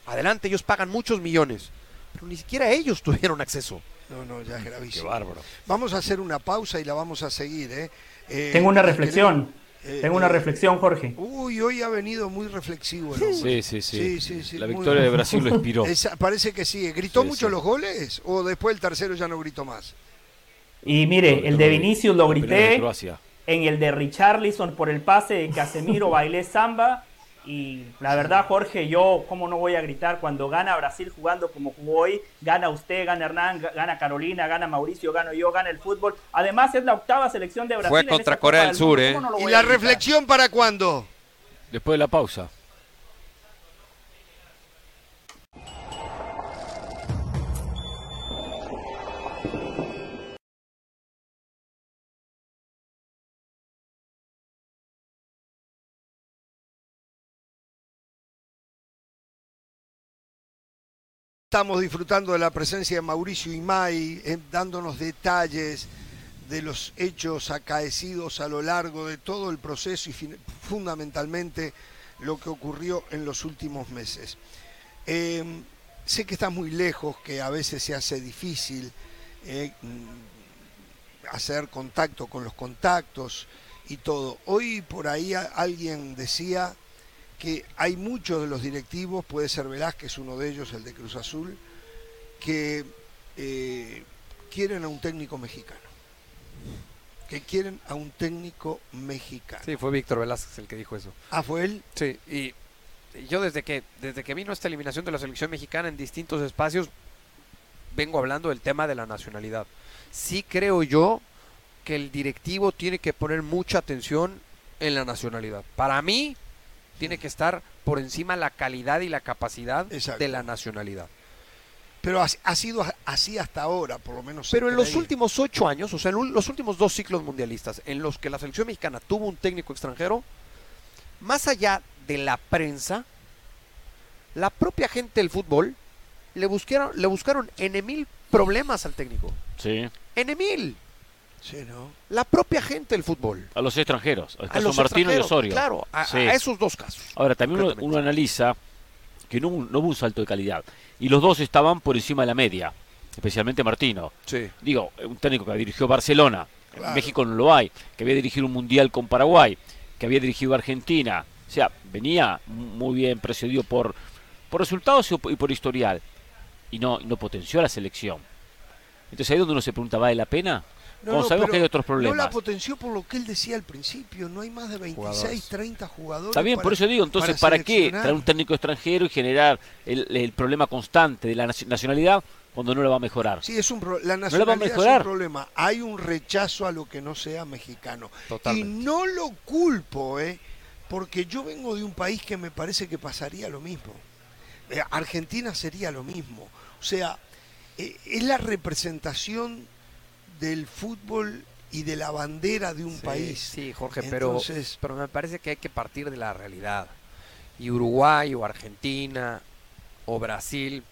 adelante, ellos pagan muchos millones. Pero ni siquiera ellos *laughs* tuvieron acceso. No, no, ya es gravísimo. Qué bárbaro. Vamos a hacer una pausa y la vamos a seguir, ¿eh? eh Tengo una reflexión. Eh, Tengo una eh, reflexión, Jorge. Uy, hoy ha venido muy reflexivo. el. Sí, sí, sí. Sí, sí, sí, la muy victoria de. Brasil lo inspiró. *laughs* Esa- parece que sí. ¿Gritó Sí, mucho sí. los goles? ¿O después el tercero ya no gritó más? Y mire, el de Vinicius lo de grité. En el de Richarlison por el pase de Casemiro *laughs* bailé samba. Y la verdad, Jorge, yo, ¿cómo no voy a gritar cuando gana Brasil jugando como jugó hoy? Gana usted, gana Hernán, ga- gana Carolina, gana Mauricio, gano yo, gana el fútbol. Además, es la octava selección de Brasil. Fue contra Corea del. Sur, ¿eh? ¿Cómo no lo ¿Y la reflexión para cuándo? Después de la pausa. Estamos disfrutando de la presencia de Mauricio Imay, eh, dándonos detalles de los hechos acaecidos a lo largo de todo el proceso y fundamentalmente lo que ocurrió en los últimos meses. Eh, sé que estás muy lejos, que a veces se hace difícil eh, mm, hacer contacto con los contactos y todo. Hoy por ahí alguien decía que hay muchos de los directivos, puede ser Velázquez uno de ellos, el de Cruz Azul, que eh, quieren a un técnico mexicano. Que quieren a un técnico mexicano. Sí, fue Víctor Velázquez el que dijo eso. Ah, fue él. Sí, y yo desde que desde que vino esta eliminación de la selección mexicana en distintos espacios vengo hablando del tema de la nacionalidad. Sí creo yo que el directivo tiene que poner mucha atención en la nacionalidad. Para mí tiene que estar por encima la calidad y la capacidad Exacto. de la nacionalidad. Pero ha, ha sido así hasta ahora, por lo menos. Pero en los últimos ocho años, o sea, en un- los últimos dos ciclos mundialistas, en los que la selección mexicana tuvo un técnico extranjero, más allá de la prensa, la propia gente del fútbol le buscaron, le buscaron N mil problemas al técnico. Sí. N mil. Sí, ¿no? La propia gente del fútbol. A los extranjeros. Al A caso los Martino y extranjeros, Osorio. Claro, a, Sí. a esos dos casos. Ahora, también uno, analiza que no, hubo- no hubo un salto de calidad. Y los dos estaban por encima de la media. Especialmente Martino. Sí. Digo, un técnico que dirigió Barcelona. En Claro. México no lo hay. Que había dirigido un mundial con Paraguay. Que había dirigido Argentina. O sea, venía muy bien precedido por, por resultados y por- y por historial. Y no, y no potenció a la selección. Entonces ahí es donde uno se pregunta, ¿vale la pena? No, sabemos que hay otros No la problemas. potenció por lo que él decía al principio. No hay más de 26, Jugadores. 30 jugadores. Está bien, para- por eso digo, entonces, ¿para, qué traer un técnico extranjero y generar el, el problema constante de la naci- nacionalidad cuando no lo va a mejorar? Sí, es un pro- la la va a nacionalidad es un problema. Hay un rechazo a lo que no sea mexicano. Totalmente. Y no lo culpo, ¿eh? Porque yo vengo de un país que me parece que pasaría lo mismo. Eh, Argentina sería lo mismo. O sea, eh, es la representación del fútbol y de la bandera de un Sí, país. Sí, Jorge, Entonces- pero, pero me parece que hay que partir de la realidad. Y Uruguay o Argentina o Brasil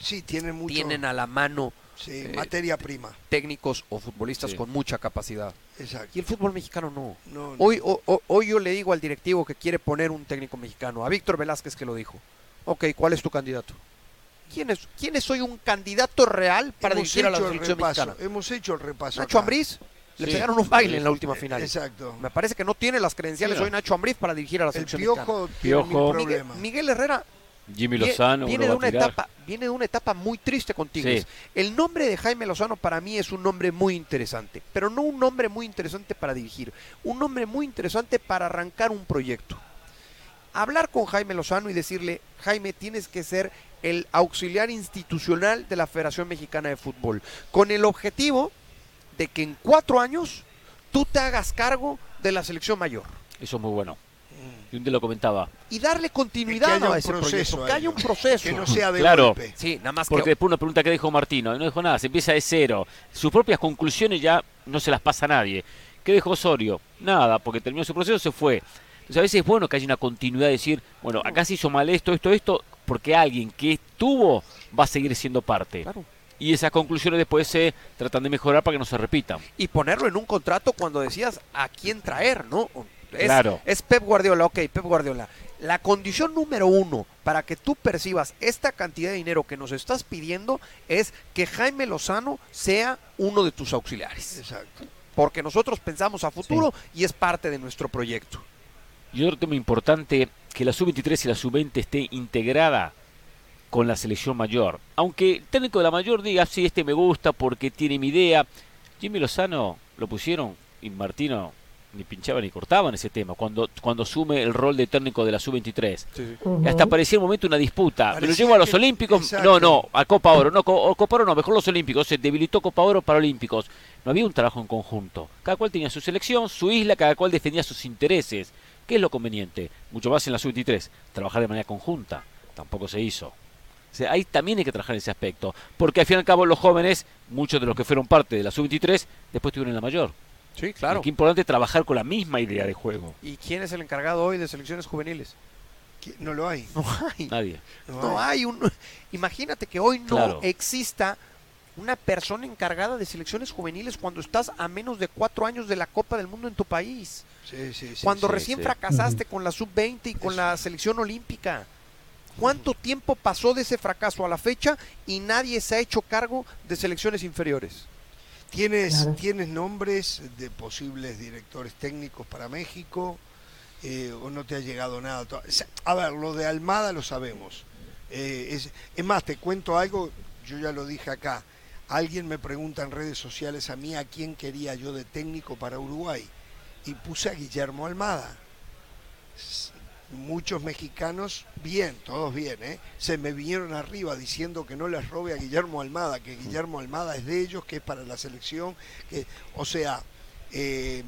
Sí, tienen mucho. tienen a la mano sí, eh, materia prima. técnicos o futbolistas Sí. con mucha capacidad. Exacto. Y el fútbol mexicano no. No, no. Hoy, o- o- hoy yo le digo al directivo que quiere poner un técnico mexicano, a Víctor Velázquez que lo dijo. Ok, ¿cuál es tu candidato? ¿Quién es, quién es hoy un candidato real para hemos dirigir a la el selección repaso. mexicana? Hemos hecho el repaso. Nacho acá. Ambriz le Sí. pegaron un baile en la última final. Exacto. Me parece que no tiene las credenciales Sí, no. hoy Nacho Ambriz para dirigir a la El selección piojo tiene Piojo. mexicana. Miguel, problemas. Miguel Herrera Jimmy Lozano, viene, de una etapa, viene de una etapa muy triste con Tigres. Sí. El nombre de Jaime Lozano para mí es un nombre muy interesante, pero no un nombre muy interesante para dirigir, un nombre muy interesante para arrancar un proyecto. Hablar con Jaime Lozano y decirle, Jaime, tienes que ser el auxiliar institucional de la Federación Mexicana de Fútbol, con el objetivo de que en cuatro años tú te hagas cargo de la selección mayor Eso es muy bueno. Y un día lo comentaba. y darle continuidad Que a ese proceso proyecto, que haya un proceso. Que no sea de Claro. golpe. Sí, nada más Porque que después una pregunta que dijo Martino, y no dijo nada, se empieza de cero. Sus propias conclusiones ya no se las pasa a nadie. ¿Qué dejó Osorio? Nada, porque terminó su proceso, se fue. Entonces a veces es bueno que haya una continuidad de decir, bueno, acá se hizo mal esto, esto, esto, porque alguien que estuvo va a seguir siendo parte. Claro. Y esas conclusiones después se tratan de mejorar para que no se repitan. y ponerlo en un contrato cuando decías a quién traer, ¿no? Es, Claro. es Pep Guardiola, ok, Pep Guardiola. La condición número uno para que tú percibas esta cantidad de dinero que nos estás pidiendo es que Jaime Lozano sea uno de tus auxiliares. Exacto. porque nosotros pensamos a futuro y es parte de nuestro proyecto. Y otro tema importante, que la sub-23 y la sub-20 esté integrada con la selección mayor. Aunque el técnico de la mayor diga, sí, este me gusta porque tiene mi idea. Jimmy Lozano lo pusieron y Martino ni pinchaba ni cortaba en ese tema, cuando, cuando asume el rol de técnico de la sub-23. Hasta parecía un momento una disputa. ¿Me lo llevo a los Olímpicos? No, no, a Copa Oro. No, Copa Oro no, mejor los Olímpicos. Se debilitó Copa Oro para Olímpicos. No había un trabajo en conjunto. Cada cual tenía su selección, su isla, cada cual defendía sus intereses. ¿Qué es lo conveniente? Mucho más en la sub-23, trabajar de manera conjunta. Tampoco se hizo. O sea, ahí también hay que trabajar en ese aspecto. Porque al fin y al cabo los jóvenes, muchos de los que fueron parte de la sub-23, después tuvieron la mayor. Sí, claro. qué importante trabajar con la misma idea de juego. ¿Y quién es el encargado hoy de selecciones juveniles? No lo hay. No hay. Nadie. No, hay. un. *laughs* Imagínate que hoy no exista una persona encargada de selecciones juveniles cuando estás a menos de cuatro años de la Copa del Mundo en tu país. Sí, sí, sí, cuando recién fracasaste con la sub-20 y con la selección olímpica. ¿Cuánto tiempo pasó de ese fracaso a la fecha y nadie se ha hecho cargo de selecciones inferiores? ¿Tienes, ¿Tienes nombres de posibles directores técnicos para México? Eh, ¿O no te ha llegado nada? A ver, lo de Almada lo sabemos. Eh, es, es, más, te cuento algo, yo ya lo dije acá. Alguien me pregunta en redes sociales a mí a quién quería yo de técnico para Uruguay. Y puse a Guillermo Almada muchos mexicanos, bien, todos bien, ¿eh? se me vinieron arriba diciendo que no les robe a Guillermo Almada, que Guillermo Almada es de ellos, que es para la selección, que, o sea, eh,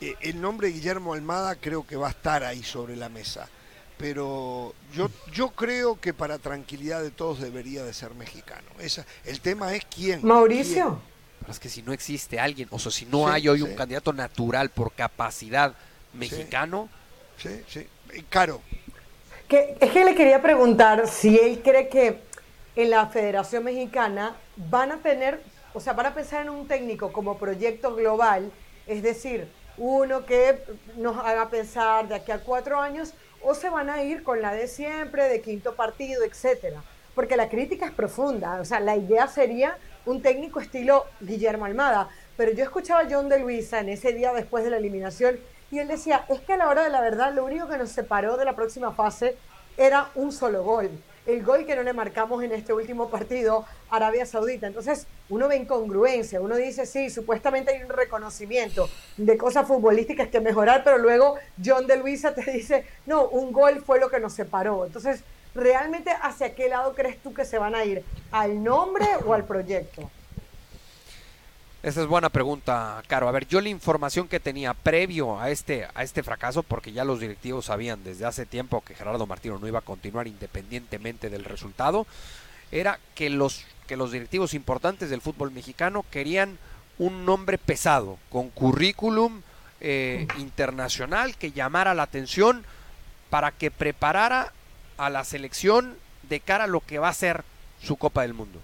eh, el nombre Guillermo Almada creo que va a estar ahí sobre la mesa, pero yo, yo creo que para tranquilidad de todos debería de ser mexicano. Esa, el tema es quién. Mauricio. Es que si no existe alguien, o sea, si no hay hoy un candidato natural por capacidad mexicano, sí, sí caro. Que, es que le quería preguntar si él cree que en la Federación Mexicana van a tener, o sea, van a pensar en un técnico como proyecto global, es decir, uno que nos haga pensar de aquí a cuatro años, o se van a ir con la de siempre, de quinto partido, etcétera. Porque la crítica es profunda, o sea, la idea sería un técnico estilo Guillermo Almada. Pero yo escuchaba a John de Luisa en ese día después de la eliminación y él decía, es que a la hora de la verdad lo único que nos separó de la próxima fase era un solo gol. El gol que no le marcamos en este último partido, Arabia Saudita. Entonces, uno ve incongruencia, uno dice, sí, supuestamente hay un reconocimiento de cosas futbolísticas que mejorar, pero luego John de Luisa te *laughs* dice, no, un gol fue lo que nos separó. Entonces, ¿realmente hacia qué lado crees tú que se van a ir? ¿Al nombre o al proyecto? Esa es buena pregunta, Caro. A ver, yo la información que tenía previo a este, a este fracaso, porque ya los directivos sabían desde hace tiempo que Gerardo Martino no iba a continuar independientemente del resultado, era que los, que los directivos importantes del fútbol mexicano querían un nombre pesado, con currículum eh, internacional que llamara la atención para que preparara a la selección de cara a lo que va a ser su Copa del Mundo.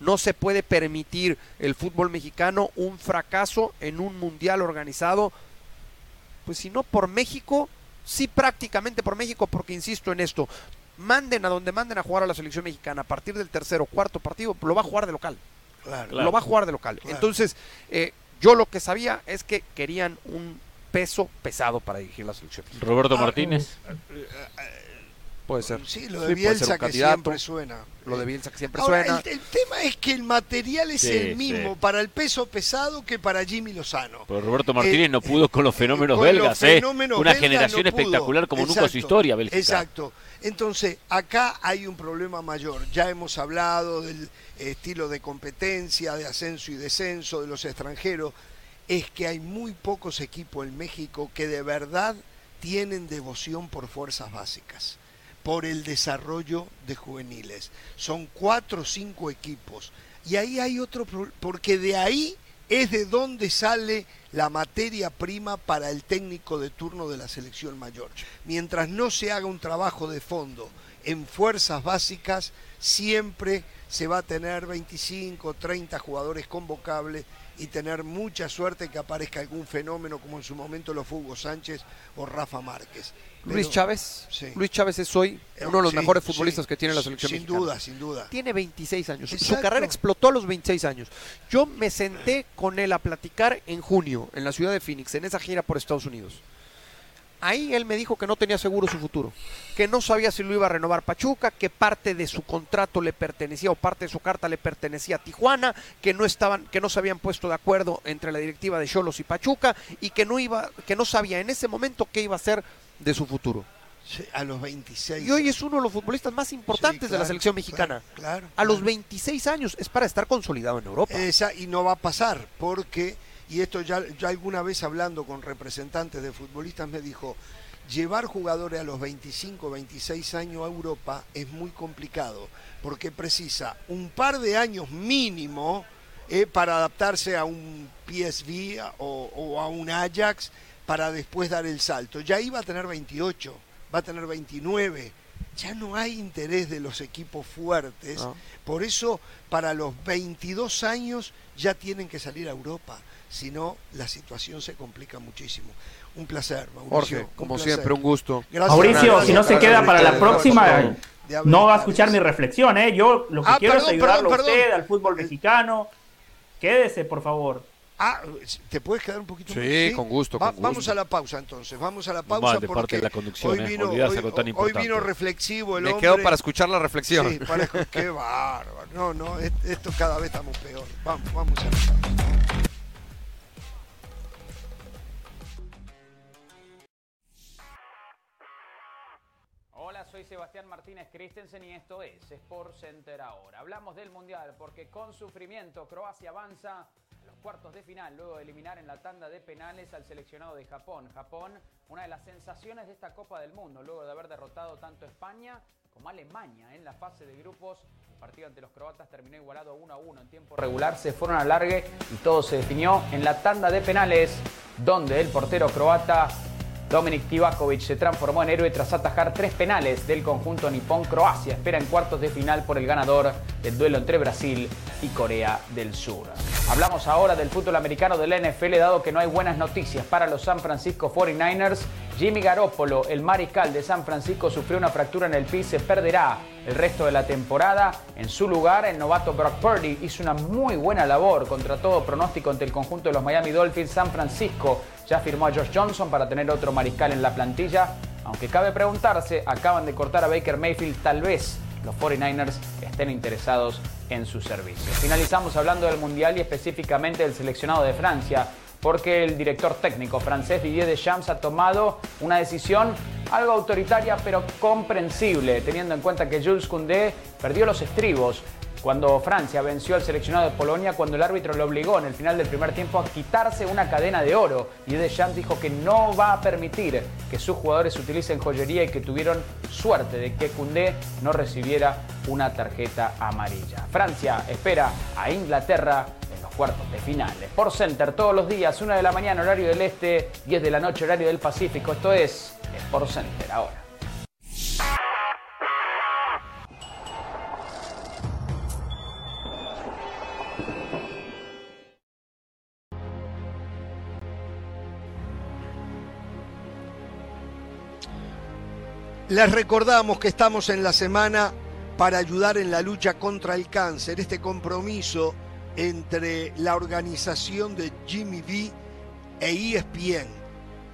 No se puede permitir el fútbol mexicano un fracaso en un mundial organizado, pues si no por México, sí prácticamente por México, porque insisto en esto, manden a donde manden a jugar a la selección mexicana a partir del tercer o cuarto partido, lo va a jugar de local. Lo va a jugar de local. Entonces, eh, yo lo que sabía es que querían un peso pesado para dirigir la selección. Roberto Martínez. Ah, eh, eh, Puede ser. Sí, lo de Bielsa que siempre suena. Lo de Bielsa que siempre suena. El, tema es que el material es el mismo para el peso pesado que para Jimmy Lozano. Pero Roberto Martínez no pudo con los fenómenos belgas, ¿eh? Una generación espectacular como nunca en su historia, Bélgica. Exacto. Entonces, acá hay un problema mayor. Ya hemos hablado del estilo de competencia, de ascenso y descenso de los extranjeros. Es que hay muy pocos equipos en México que de verdad tienen devoción por fuerzas básicas por el desarrollo de juveniles. Son cuatro o cinco equipos. Y ahí hay otro porque de ahí es de donde sale la materia prima para el técnico de turno de la selección mayor. Mientras no se haga un trabajo de fondo en fuerzas básicas, siempre se va a tener 25, 30 jugadores convocables y tener mucha suerte que aparezca algún fenómeno como en su momento lo fue Hugo Sánchez o Rafa Márquez. Luis Chávez. Sí. Luis Chávez es hoy Eh, uno de los sí, mejores sí, futbolistas que tiene la selección Sin mexicana. duda, sin duda. Tiene 26 años. Su carrera explotó a los 26 años. Yo me senté con él a platicar en junio en la ciudad de Phoenix, en esa gira por Estados Unidos. Ahí él me dijo que no tenía seguro su futuro, que no sabía si lo iba a renovar Pachuca, que parte de su contrato le pertenecía o parte de su carta le pertenecía a Tijuana, que no estaban, que no se habían puesto de acuerdo entre la directiva de Cholos y Pachuca y que no iba, que no sabía en ese momento qué iba a hacer de su futuro. Sí, A los 26. Y hoy es uno de los futbolistas más importantes Sí, de la selección mexicana. Claro. claro, A los claro. 26 años es para estar consolidado en Europa. Esa, y no va a pasar, porque, y esto ya, ya alguna vez hablando con representantes de futbolistas me dijo, llevar jugadores a los 25, 26 años a Europa es muy complicado, porque precisa un par de años mínimo eh, para adaptarse a un PSV o, o a un Ajax para después dar el salto. Ya iba a tener 28, va a tener 29. Ya no hay interés de los equipos fuertes. No. Por eso, para los 22 años ya tienen que salir a Europa. Si no, la situación se complica muchísimo. Un placer, Mauricio. Jorge, un como placer. siempre, un gusto. Gracias, Mauricio, gracias si no se queda para la próxima, haber no va a escuchar mi reflexión, ¿eh? Yo lo que Ah, quiero perdón, es ayudarlo perdón, a usted, perdón. al fútbol mexicano. Quédese, por favor. Ah, ¿te puedes quedar un poquito Sí, más? con gusto, con Vamos gusto. a la pausa entonces, vamos a la Mal pausa de porque parte de la conducción, hoy eh, vino, olvidarse hoy, tan hoy vino reflexivo el Me hombre. quedo para escuchar la reflexión. Sí, para- *laughs* qué bárbaro. No, no, est- esto cada vez estamos peor. Vamos, vamos a la pausa. Soy Sebastián Martínez Christensen y esto es Sport Center ahora. Hablamos del Mundial porque con sufrimiento Croacia avanza a los cuartos de final luego de eliminar en la tanda de penales al seleccionado de Japón. Japón, una de las sensaciones de esta Copa del Mundo, luego de haber derrotado tanto España como Alemania en la fase de grupos. El partido ante los croatas terminó igualado 1 a 1 en tiempo regular, se fueron al largue y todo se definió en la tanda de penales, donde el portero croata Dominik Tivakovic se transformó en héroe tras atajar tres penales del conjunto nipón. Croacia espera en cuartos de final por el ganador del duelo entre Brasil y Corea del Sur. Hablamos ahora del fútbol americano del NFL, dado que no hay buenas noticias para los San Francisco 49ers. Jimmy Garoppolo, el mariscal de San Francisco, sufrió una fractura en el pie y se perderá el resto de la temporada. En su lugar, el novato Brock Purdy hizo una muy buena labor contra todo pronóstico ante el conjunto de los Miami Dolphins. San Francisco ya firmó a Josh Johnson para tener otro mariscal en la plantilla. Aunque cabe preguntarse, acaban de cortar a Baker Mayfield, tal vez los 49ers estén interesados en su servicio. Finalizamos hablando del Mundial y específicamente del seleccionado de Francia, porque el director técnico francés Didier Deschamps ha tomado una decisión algo autoritaria pero comprensible, teniendo en cuenta que Jules Koundé perdió los estribos cuando Francia venció al seleccionado de Polonia cuando el árbitro lo obligó en el final del primer tiempo a quitarse una cadena de oro. Y Deschamps dijo que no va a permitir que sus jugadores utilicen joyería y que tuvieron suerte de que Koundé no recibiera una tarjeta amarilla. Francia espera a Inglaterra en los cuartos de finales. Por Center todos los días, 1 de la mañana horario del este, 10 de la noche horario del Pacífico. Esto es Sport Center ahora. Les recordamos que estamos en la semana para ayudar en la lucha contra el cáncer, este compromiso entre la organización de Jimmy V e ESPN.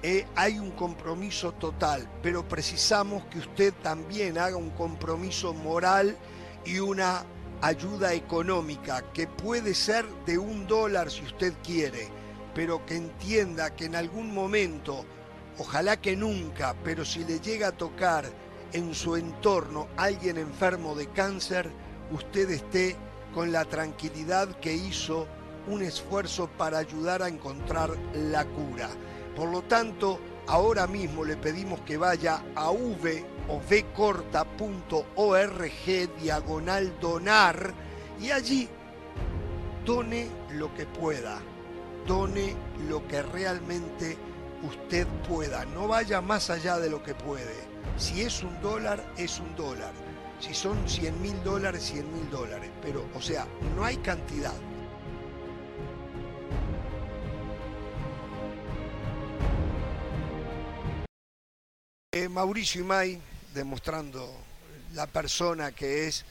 Eh, hay un compromiso total, pero precisamos que usted también haga un compromiso moral y una ayuda económica, que puede ser de un dólar si usted quiere, pero que entienda que en algún momento Ojalá que nunca, pero si le llega a tocar en su entorno alguien enfermo de cáncer, usted esté con la tranquilidad que hizo un esfuerzo para ayudar a encontrar la cura. Por lo tanto, ahora mismo le pedimos que vaya a v o vcorta.org diagonal donar y allí done lo que pueda, done lo que realmente usted pueda. No vaya más allá de lo que puede. Si es un dólar, es un dólar. Si son 100 mil dólares, 100 mil dólares. Pero, o sea, no hay cantidad. Eh, Mauricio Imay, demostrando la persona que es,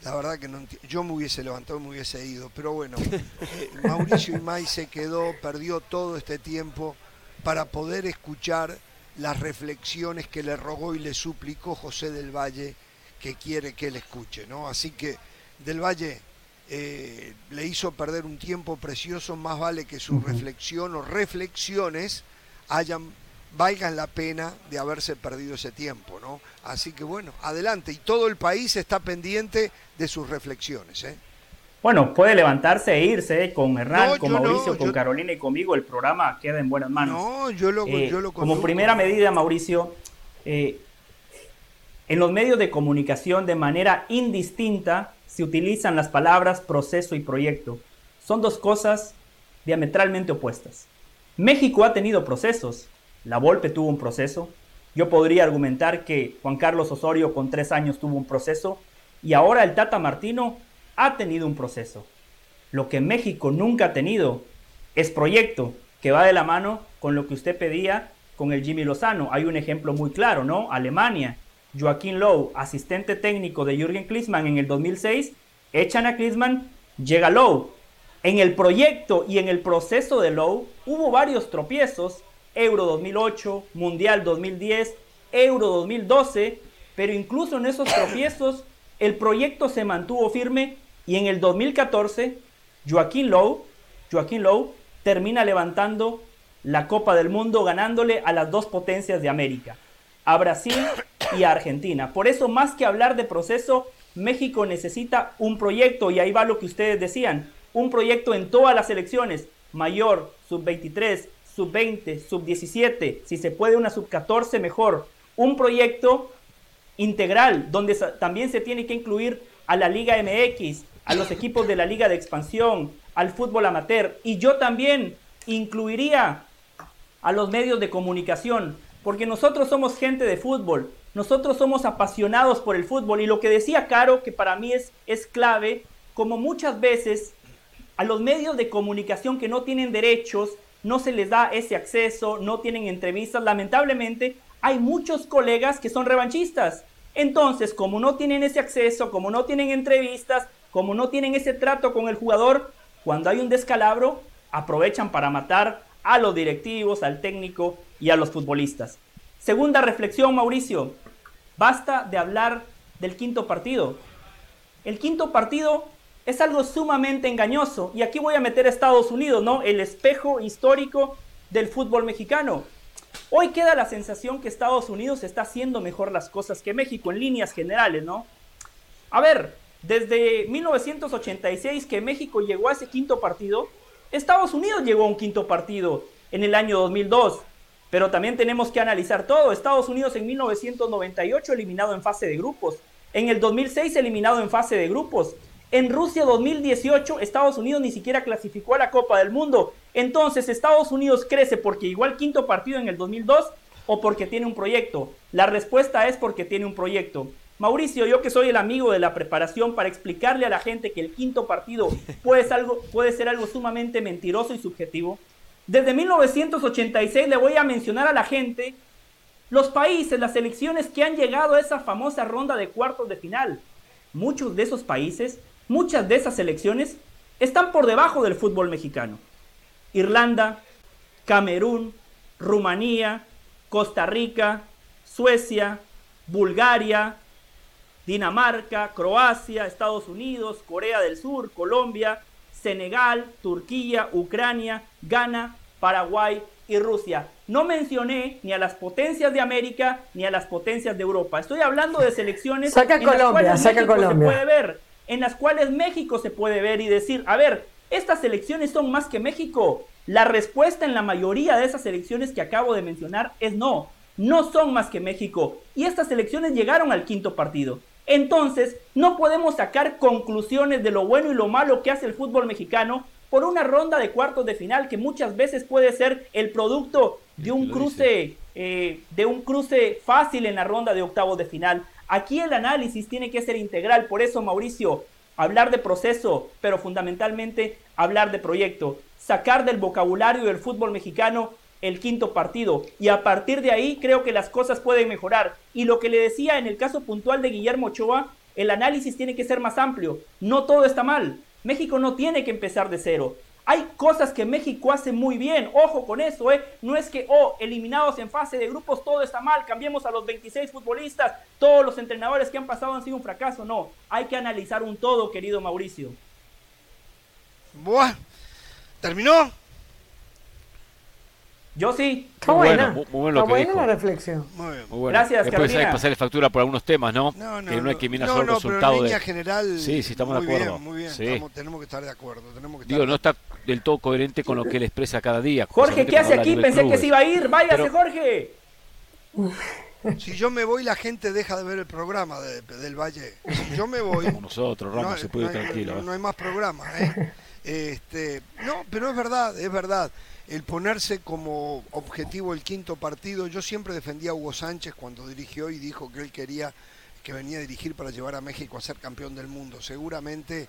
la verdad que no yo me hubiese levantado, me hubiese ido, pero bueno, *laughs* eh, Mauricio Imay se quedó, perdió todo este tiempo para poder escuchar las reflexiones que le rogó y le suplicó José del Valle que quiere que él escuche, ¿no? Así que del Valle eh, le hizo perder un tiempo precioso, más vale que su reflexión o reflexiones hayan valgan la pena de haberse perdido ese tiempo, ¿no? Así que bueno, adelante y todo el país está pendiente de sus reflexiones, ¿eh? Bueno, puede levantarse e irse con Hernán, con Mauricio, con Carolina y conmigo. El programa queda en buenas manos. No, yo lo, eh, yo lo Como primera medida, Mauricio, eh, en los medios de comunicación de manera indistinta se utilizan las palabras proceso y proyecto. Son dos cosas diametralmente opuestas. México ha tenido procesos. La Volpe tuvo un proceso. Yo podría argumentar que Juan Carlos Osorio con tres años tuvo un proceso. Y ahora el Tata Martino ha tenido un proceso. Lo que México nunca ha tenido es proyecto, que va de la mano con lo que usted pedía con el Jimmy Lozano. Hay un ejemplo muy claro, ¿no? Alemania, Joaquín Lowe, asistente técnico de Jürgen Klinsmann en el 2006, echan a Klinsmann, llega Lowe. En el proyecto y en el proceso de Lowe hubo varios tropiezos, Euro 2008, Mundial 2010, Euro 2012, pero incluso en esos tropiezos el proyecto se mantuvo firme y en el 2014, Joaquín Lowe, Joaquín Lowe termina levantando la Copa del Mundo ganándole a las dos potencias de América, a Brasil y a Argentina. Por eso, más que hablar de proceso, México necesita un proyecto, y ahí va lo que ustedes decían, un proyecto en todas las elecciones, mayor, sub-23, sub-20, sub-17, si se puede una sub-14 mejor, un proyecto integral, donde también se tiene que incluir a la Liga MX, a los equipos de la Liga de Expansión, al fútbol amateur. Y yo también incluiría a los medios de comunicación, porque nosotros somos gente de fútbol, nosotros somos apasionados por el fútbol. Y lo que decía Caro, que para mí es, es clave, como muchas veces a los medios de comunicación que no tienen derechos, no se les da ese acceso, no tienen entrevistas, lamentablemente hay muchos colegas que son revanchistas. Entonces, como no tienen ese acceso, como no tienen entrevistas, como no tienen ese trato con el jugador, cuando hay un descalabro, aprovechan para matar a los directivos, al técnico y a los futbolistas. Segunda reflexión, Mauricio. Basta de hablar del quinto partido. El quinto partido es algo sumamente engañoso. Y aquí voy a meter a Estados Unidos, ¿no? El espejo histórico del fútbol mexicano. Hoy queda la sensación que Estados Unidos está haciendo mejor las cosas que México en líneas generales, ¿no? A ver, desde 1986 que México llegó a ese quinto partido, Estados Unidos llegó a un quinto partido en el año 2002. Pero también tenemos que analizar todo. Estados Unidos en 1998 eliminado en fase de grupos. En el 2006 eliminado en fase de grupos. En Rusia 2018 Estados Unidos ni siquiera clasificó a la Copa del Mundo. Entonces Estados Unidos crece porque igual quinto partido en el 2002 o porque tiene un proyecto. La respuesta es porque tiene un proyecto. Mauricio, yo que soy el amigo de la preparación para explicarle a la gente que el quinto partido *laughs* puede ser algo, puede ser algo sumamente mentiroso y subjetivo. Desde 1986 le voy a mencionar a la gente los países, las selecciones que han llegado a esa famosa ronda de cuartos de final. Muchos de esos países, muchas de esas selecciones están por debajo del fútbol mexicano. Irlanda, Camerún, Rumanía, Costa Rica, Suecia, Bulgaria, Dinamarca, Croacia, Estados Unidos, Corea del Sur, Colombia, Senegal, Turquía, Ucrania, Ghana, Paraguay y Rusia. No mencioné ni a las potencias de América ni a las potencias de Europa. Estoy hablando de selecciones saca en Colombia, las cuales México se puede ver, en las cuales México se puede ver y decir, a ver, estas selecciones son más que México. La respuesta en la mayoría de esas selecciones que acabo de mencionar es no. No son más que México. Y estas selecciones llegaron al quinto partido. Entonces, no podemos sacar conclusiones de lo bueno y lo malo que hace el fútbol mexicano por una ronda de cuartos de final que muchas veces puede ser el producto de un cruce, eh, de un cruce fácil en la ronda de octavos de final. Aquí el análisis tiene que ser integral, por eso Mauricio, hablar de proceso, pero fundamentalmente hablar de proyecto, sacar del vocabulario del fútbol mexicano el quinto partido. Y a partir de ahí creo que las cosas pueden mejorar. Y lo que le decía en el caso puntual de Guillermo Ochoa, el análisis tiene que ser más amplio. No todo está mal. México no tiene que empezar de cero. Hay cosas que México hace muy bien. Ojo con eso, ¿eh? No es que, oh, eliminados en fase de grupos, todo está mal. Cambiemos a los 26 futbolistas. Todos los entrenadores que han pasado han sido un fracaso. No. Hay que analizar un todo, querido Mauricio. Buah. ¿Terminó? Yo sí. Muy buena. bueno, muy- muy bueno que buena dijo. la reflexión. Muy bien. Muy bueno. Gracias, Después hay que pasarle factura por algunos temas, ¿no? No, no, que no hay que mirar no, solo el no, pero resultado en línea de... general. Sí, sí, estamos de muy acuerdo. Bien, muy bien, Sí. estamos- tenemos que estar de acuerdo. Tenemos que estar Digo, no está del todo coherente con lo que él expresa cada día. Jorge, ¿qué hace aquí? Pensé que se iba a ir. Váyase, Pero- Jorge. Si yo me voy, la gente deja de ver el programa de- del Valle. Si yo me voy. Como nosotros, Ramos, no, se puede ir no tranquilo. no- ¿eh? no hay más programa. ¿eh? Este, no, pero es verdad, es verdad. El ponerse como objetivo el quinto partido, yo siempre defendía a Hugo Sánchez cuando dirigió y dijo que él quería que venía a dirigir para llevar a México a ser campeón del mundo. Seguramente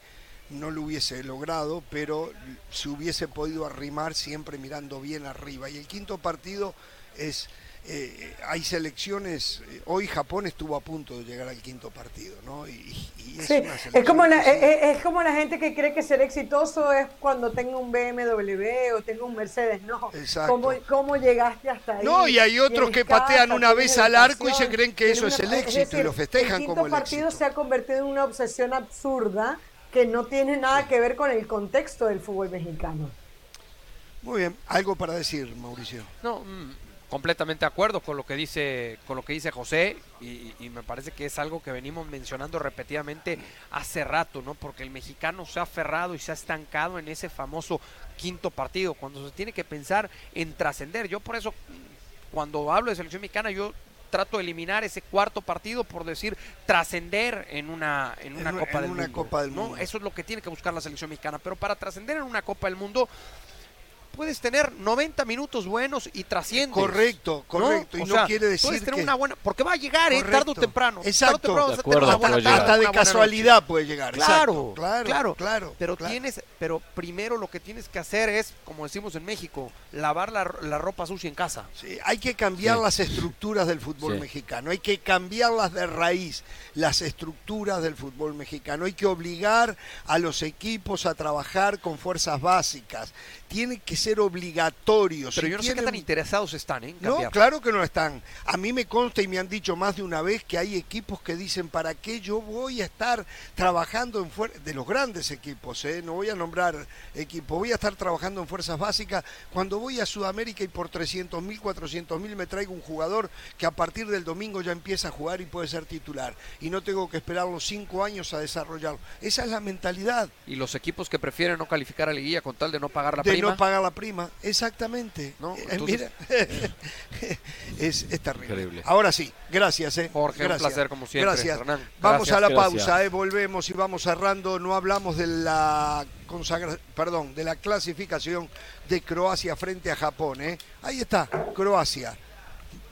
no lo hubiese logrado, pero se hubiese podido arrimar siempre mirando bien arriba. Y el quinto partido es, eh, hay selecciones, eh, hoy Japón estuvo a punto de llegar al quinto partido, ¿no? Y, y es, Sí, una es como, la, es, es como la gente que cree que ser exitoso es cuando tenga un BMW o tenga un Mercedes. No, Exacto. ¿Cómo, cómo llegaste hasta ahí? No, y hay otros que patean una vez al arco y se creen que eso es el éxito y lo festejan el como el quinto partido éxito. se ha convertido en una obsesión absurda que no tiene nada que ver con el contexto del fútbol mexicano. Muy bien, algo para decir, Mauricio. No, mm, completamente de acuerdo con lo que dice, con lo que dice José, y, y me parece que es algo que venimos mencionando repetidamente hace rato, ¿no? Porque el mexicano se ha aferrado y se ha estancado en ese famoso quinto partido, cuando se tiene que pensar en trascender. Yo por eso, cuando hablo de selección mexicana, yo trato de eliminar ese cuarto partido por decir trascender en una en una En Copa en del una Mundo. Copa del ¿no? Mundo. Eso es lo que tiene que buscar la selección mexicana, pero para trascender en una Copa del Mundo puedes tener 90 minutos buenos y trasciendes. Correcto, correcto. Y O no quiere decir puedes tener que- una buena, porque va a llegar, ¿eh? tarde o temprano. Exacto. Tarde o temprano De vas a tener una buena tarde. Hasta de buena casualidad noche. puede llegar. Claro, Exacto, claro, claro, claro. Pero claro. tienes, pero primero lo que tienes que hacer es, como decimos en México, lavar la, la ropa sucia en casa. Sí, hay que cambiar Sí. las estructuras del fútbol Sí. mexicano, hay que cambiarlas de raíz, las estructuras del fútbol mexicano, hay que obligar a los equipos a trabajar con fuerzas básicas, tiene que ser obligatorio. Pero Si yo no sé qué tan interesados están ¿eh? No, claro que no están. A mí me consta y me han dicho más de una vez que hay equipos que dicen, ¿para qué yo voy a estar trabajando en fuerzas, de los grandes equipos, eh? no voy a nombrar equipos, voy a estar trabajando en fuerzas básicas cuando voy a Sudamérica y por 300 mil, 400 mil me traigo un jugador que a partir del domingo ya empieza a jugar y puede ser titular y no tengo que esperar los cinco años a desarrollarlo. Esa es la mentalidad Y los equipos que prefieren no calificar a liguilla con tal de no pagar la de prima. no pagar la prima, exactamente. ¿No? Eh, Entonces- mira, *laughs* es, es terrible. Increíble. Ahora sí, gracias. Eh. Jorge, un Gracias. placer como siempre, Gracias. Hernán. Vamos Gracias. a la Gracias. pausa, eh. volvemos y vamos cerrando. No hablamos de la consagra perdón, de la clasificación de Croacia frente a Japón. Eh. Ahí está, Croacia.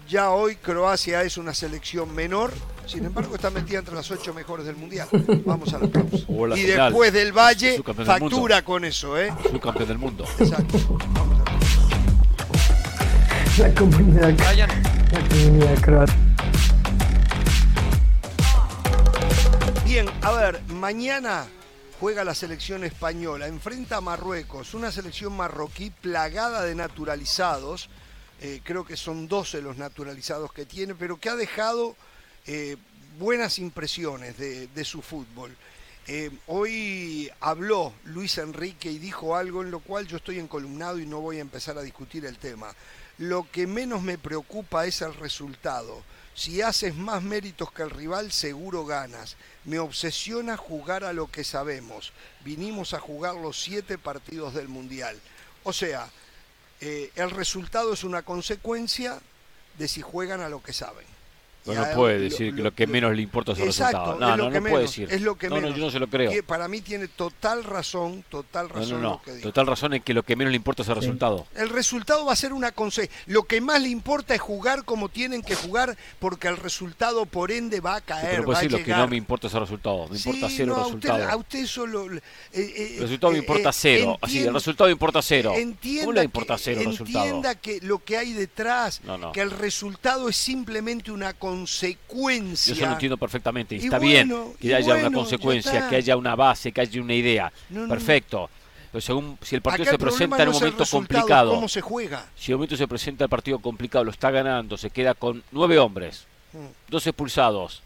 Ya hoy Croacia es una selección menor, sin embargo está metida entre las ocho mejores del mundial. *laughs* Vamos a la pausa. La Y final. después del Valle, factura con eso, ¿eh? Subcampeón del mundo. Exacto. Vamos a la La comunidad, Brian, la comunidad croata. Bien, a ver, mañana juega la selección española, enfrenta a Marruecos, una selección marroquí plagada de naturalizados, eh, creo que son 12 los naturalizados que tiene, pero que ha dejado eh, buenas impresiones de, su fútbol. Eh, hoy habló Luis Enrique y dijo algo en lo cual yo estoy encolumnado y no voy a empezar a discutir el tema. Lo que menos me preocupa es el resultado. Si haces más méritos que el rival, seguro ganas. Me obsesiona jugar a lo que sabemos. Vinimos a jugar los siete partidos del Mundial. O sea, eh, el resultado es una consecuencia de si juegan a lo que saben. Pero no puede decir que lo que menos le importa es el resultado. No, no, no puede decir. Es lo que no, no, yo no se lo creo. para mí tiene total razón, total razón. No, no, no. Total razón en que lo que menos le importa es el resultado. El resultado va a ser una consecuencia. Lo que más le importa es jugar como tienen que jugar, porque el resultado por ende va a caer. pero puede decir lo que no me importa es el resultado. Me importa cero el resultado. A usted, solo. Eh, eh, el resultado me importa eh, cero. Así, el resultado importa cero. ¿Cómo le importa cero el resultado? Entienda que lo que hay detrás, que el resultado es simplemente una consecuencia yo se lo entiendo perfectamente. Y, está bien que haya una consecuencia, que haya una base, que haya una idea. Perfecto. Pero según si el partido se presenta en un momento complicado, ¿cómo se juega? Si el momento se presenta el partido complicado, lo está ganando, se queda con nueve hombres, mm. dos expulsados.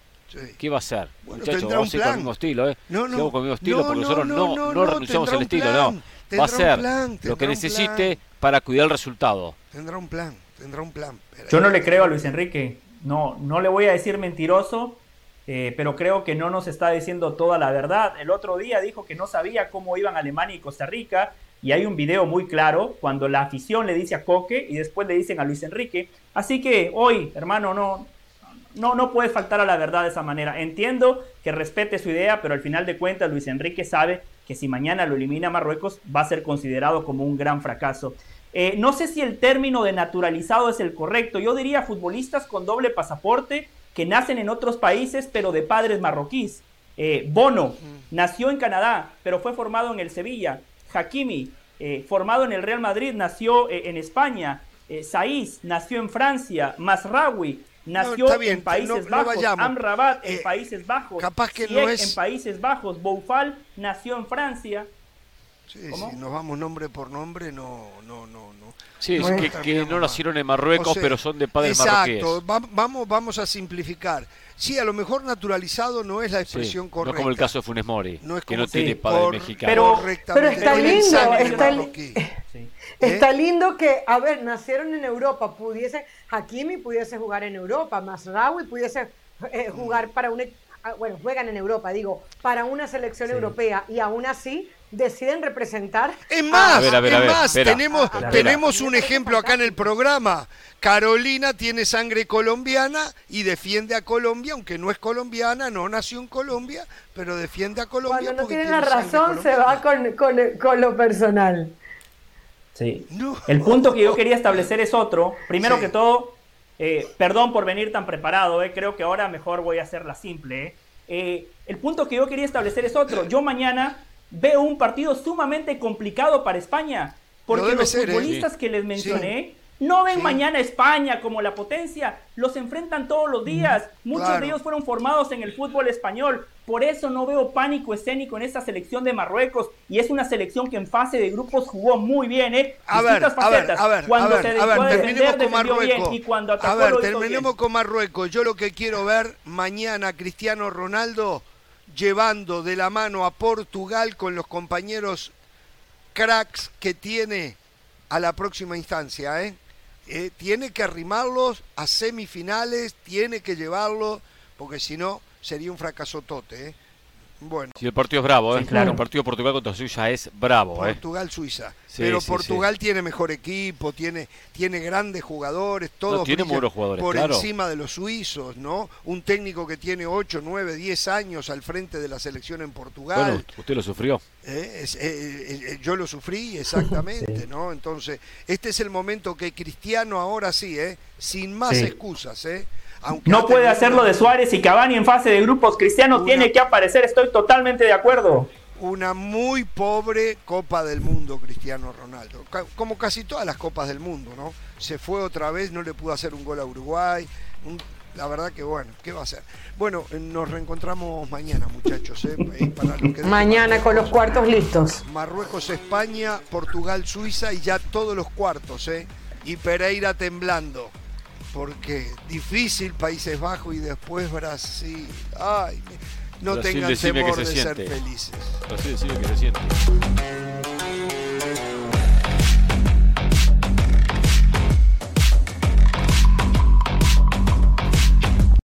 ¿Qué va a hacer? Muchachos, vamos a ir con el mismo estilo, ¿eh? No, no, con el mismo estilo, porque nosotros no, no, renunciamos al estilo, no. Va a ser lo que necesite para cuidar el resultado. Tendrá un plan, tendrá un plan. Yo no le creo a Luis Enrique no, no le voy a decir mentiroso, eh, pero creo que no nos está diciendo toda la verdad. El otro día dijo que no sabía cómo iban Alemania y Costa Rica, y hay un video muy claro cuando la afición le dice a Coque y después le dicen a Luis Enrique. Así que hoy, hermano, no, no, no puede faltar a la verdad de esa manera. Entiendo que respete su idea, pero al final de cuentas Luis Enrique sabe que si mañana lo elimina Marruecos va a ser considerado como un gran fracaso. Eh, no sé si el término de naturalizado es el correcto. Yo diría futbolistas con doble pasaporte que nacen en otros países pero de padres marroquíes. Eh, Bono nació en Canadá pero fue formado en el Sevilla. Hakimi, eh, formado en el Real Madrid, nació en España. Saiz nació en Francia. Masraoui nació en Países Bajos. Amrabat en Países Bajos. Capaz que no es... en Países Bajos. Boufal nació en Francia. Sí, si nos vamos nombre por nombre, no, no, no, no. Sí, es que, no nacieron en Marruecos, pero son de padres exacto, vamos, vamos a simplificar. Sí, a lo mejor naturalizado no es la expresión correcta. No como el caso de Funes Mori, no es que no tiene padre mexicano. Pero, pero está lindo, está, está lindo que, a ver, nacieron en Europa, pudiese, Hakimi pudiese jugar en Europa, Masraoui pudiese eh, jugar para un, ah, bueno, juegan en Europa, digo, para una selección europea y aún así deciden representar. Es más, es más, tenemos, tenemos un ejemplo acá en el programa. Carolina tiene sangre colombiana y defiende a Colombia, aunque no es colombiana, no nació en Colombia, pero defiende a Colombia. Cuando no tiene la razón, se va con, lo personal. Sí. El punto que yo quería establecer es otro. Primero que todo, eh, perdón por venir tan preparado, eh, creo que ahora mejor voy a hacerla simple. Eh. el punto que yo quería establecer es otro. Yo mañana veo un partido sumamente complicado para España, porque los ¿eh? futbolistas que les mencioné no ven mañana España como la potencia, los enfrentan todos los días. Muchos de ellos fueron formados en el fútbol español. Por eso no veo pánico escénico en esta selección de Marruecos. Y es una selección que en fase de grupos jugó muy bien, ¿eh? A ver, a ver, a ver, cuando a ver, se a defender, con Marruecos. y cuando atacó, a ver, terminemos con Marruecos. Yo lo que quiero ver mañana, Cristiano Ronaldo llevando de la mano a Portugal con los compañeros cracks que tiene a la próxima instancia. ¿eh? Eh, tiene que arrimarlos a semifinales, tiene que llevarlos, porque si no sería un fracaso tote. ¿eh? Bueno. Si el partido es bravo, ¿eh? claro. El partido Portugal contra Suiza es bravo, ¿eh? Portugal-Suiza. Pero Portugal tiene mejor equipo, tiene, tiene grandes jugadores, todos tiene jugadores, por encima de los suizos, ¿no? Un técnico que tiene 8, 9, 10 años al frente de la selección en Portugal. Bueno, usted lo sufrió. Eh, eh, yo lo sufrí, exactamente, *laughs* ¿no? Entonces, este es el momento que Cristiano ahora sí, ¿eh? Sin más excusas, ¿eh? No puede hacerlo de Suárez y Cavani en fase de grupos. Cristiano tiene que aparecer, estoy totalmente de acuerdo. Una muy pobre Copa del Mundo, Cristiano Ronaldo. Como casi todas las Copas del Mundo, ¿no? Se fue otra vez, no le pudo hacer un gol a Uruguay. la verdad que bueno, ¿qué va a hacer? Bueno, eh, nos reencontramos mañana, muchachos. ¿eh? eh mañana con los cuartos listos. Marruecos, España, Portugal, Suiza y ya todos los cuartos, ¿eh? Y Pereira temblando porque difícil Países Bajos y después Brasil. Ay, no tengan temor de ser felices. Brasil decime que se siente.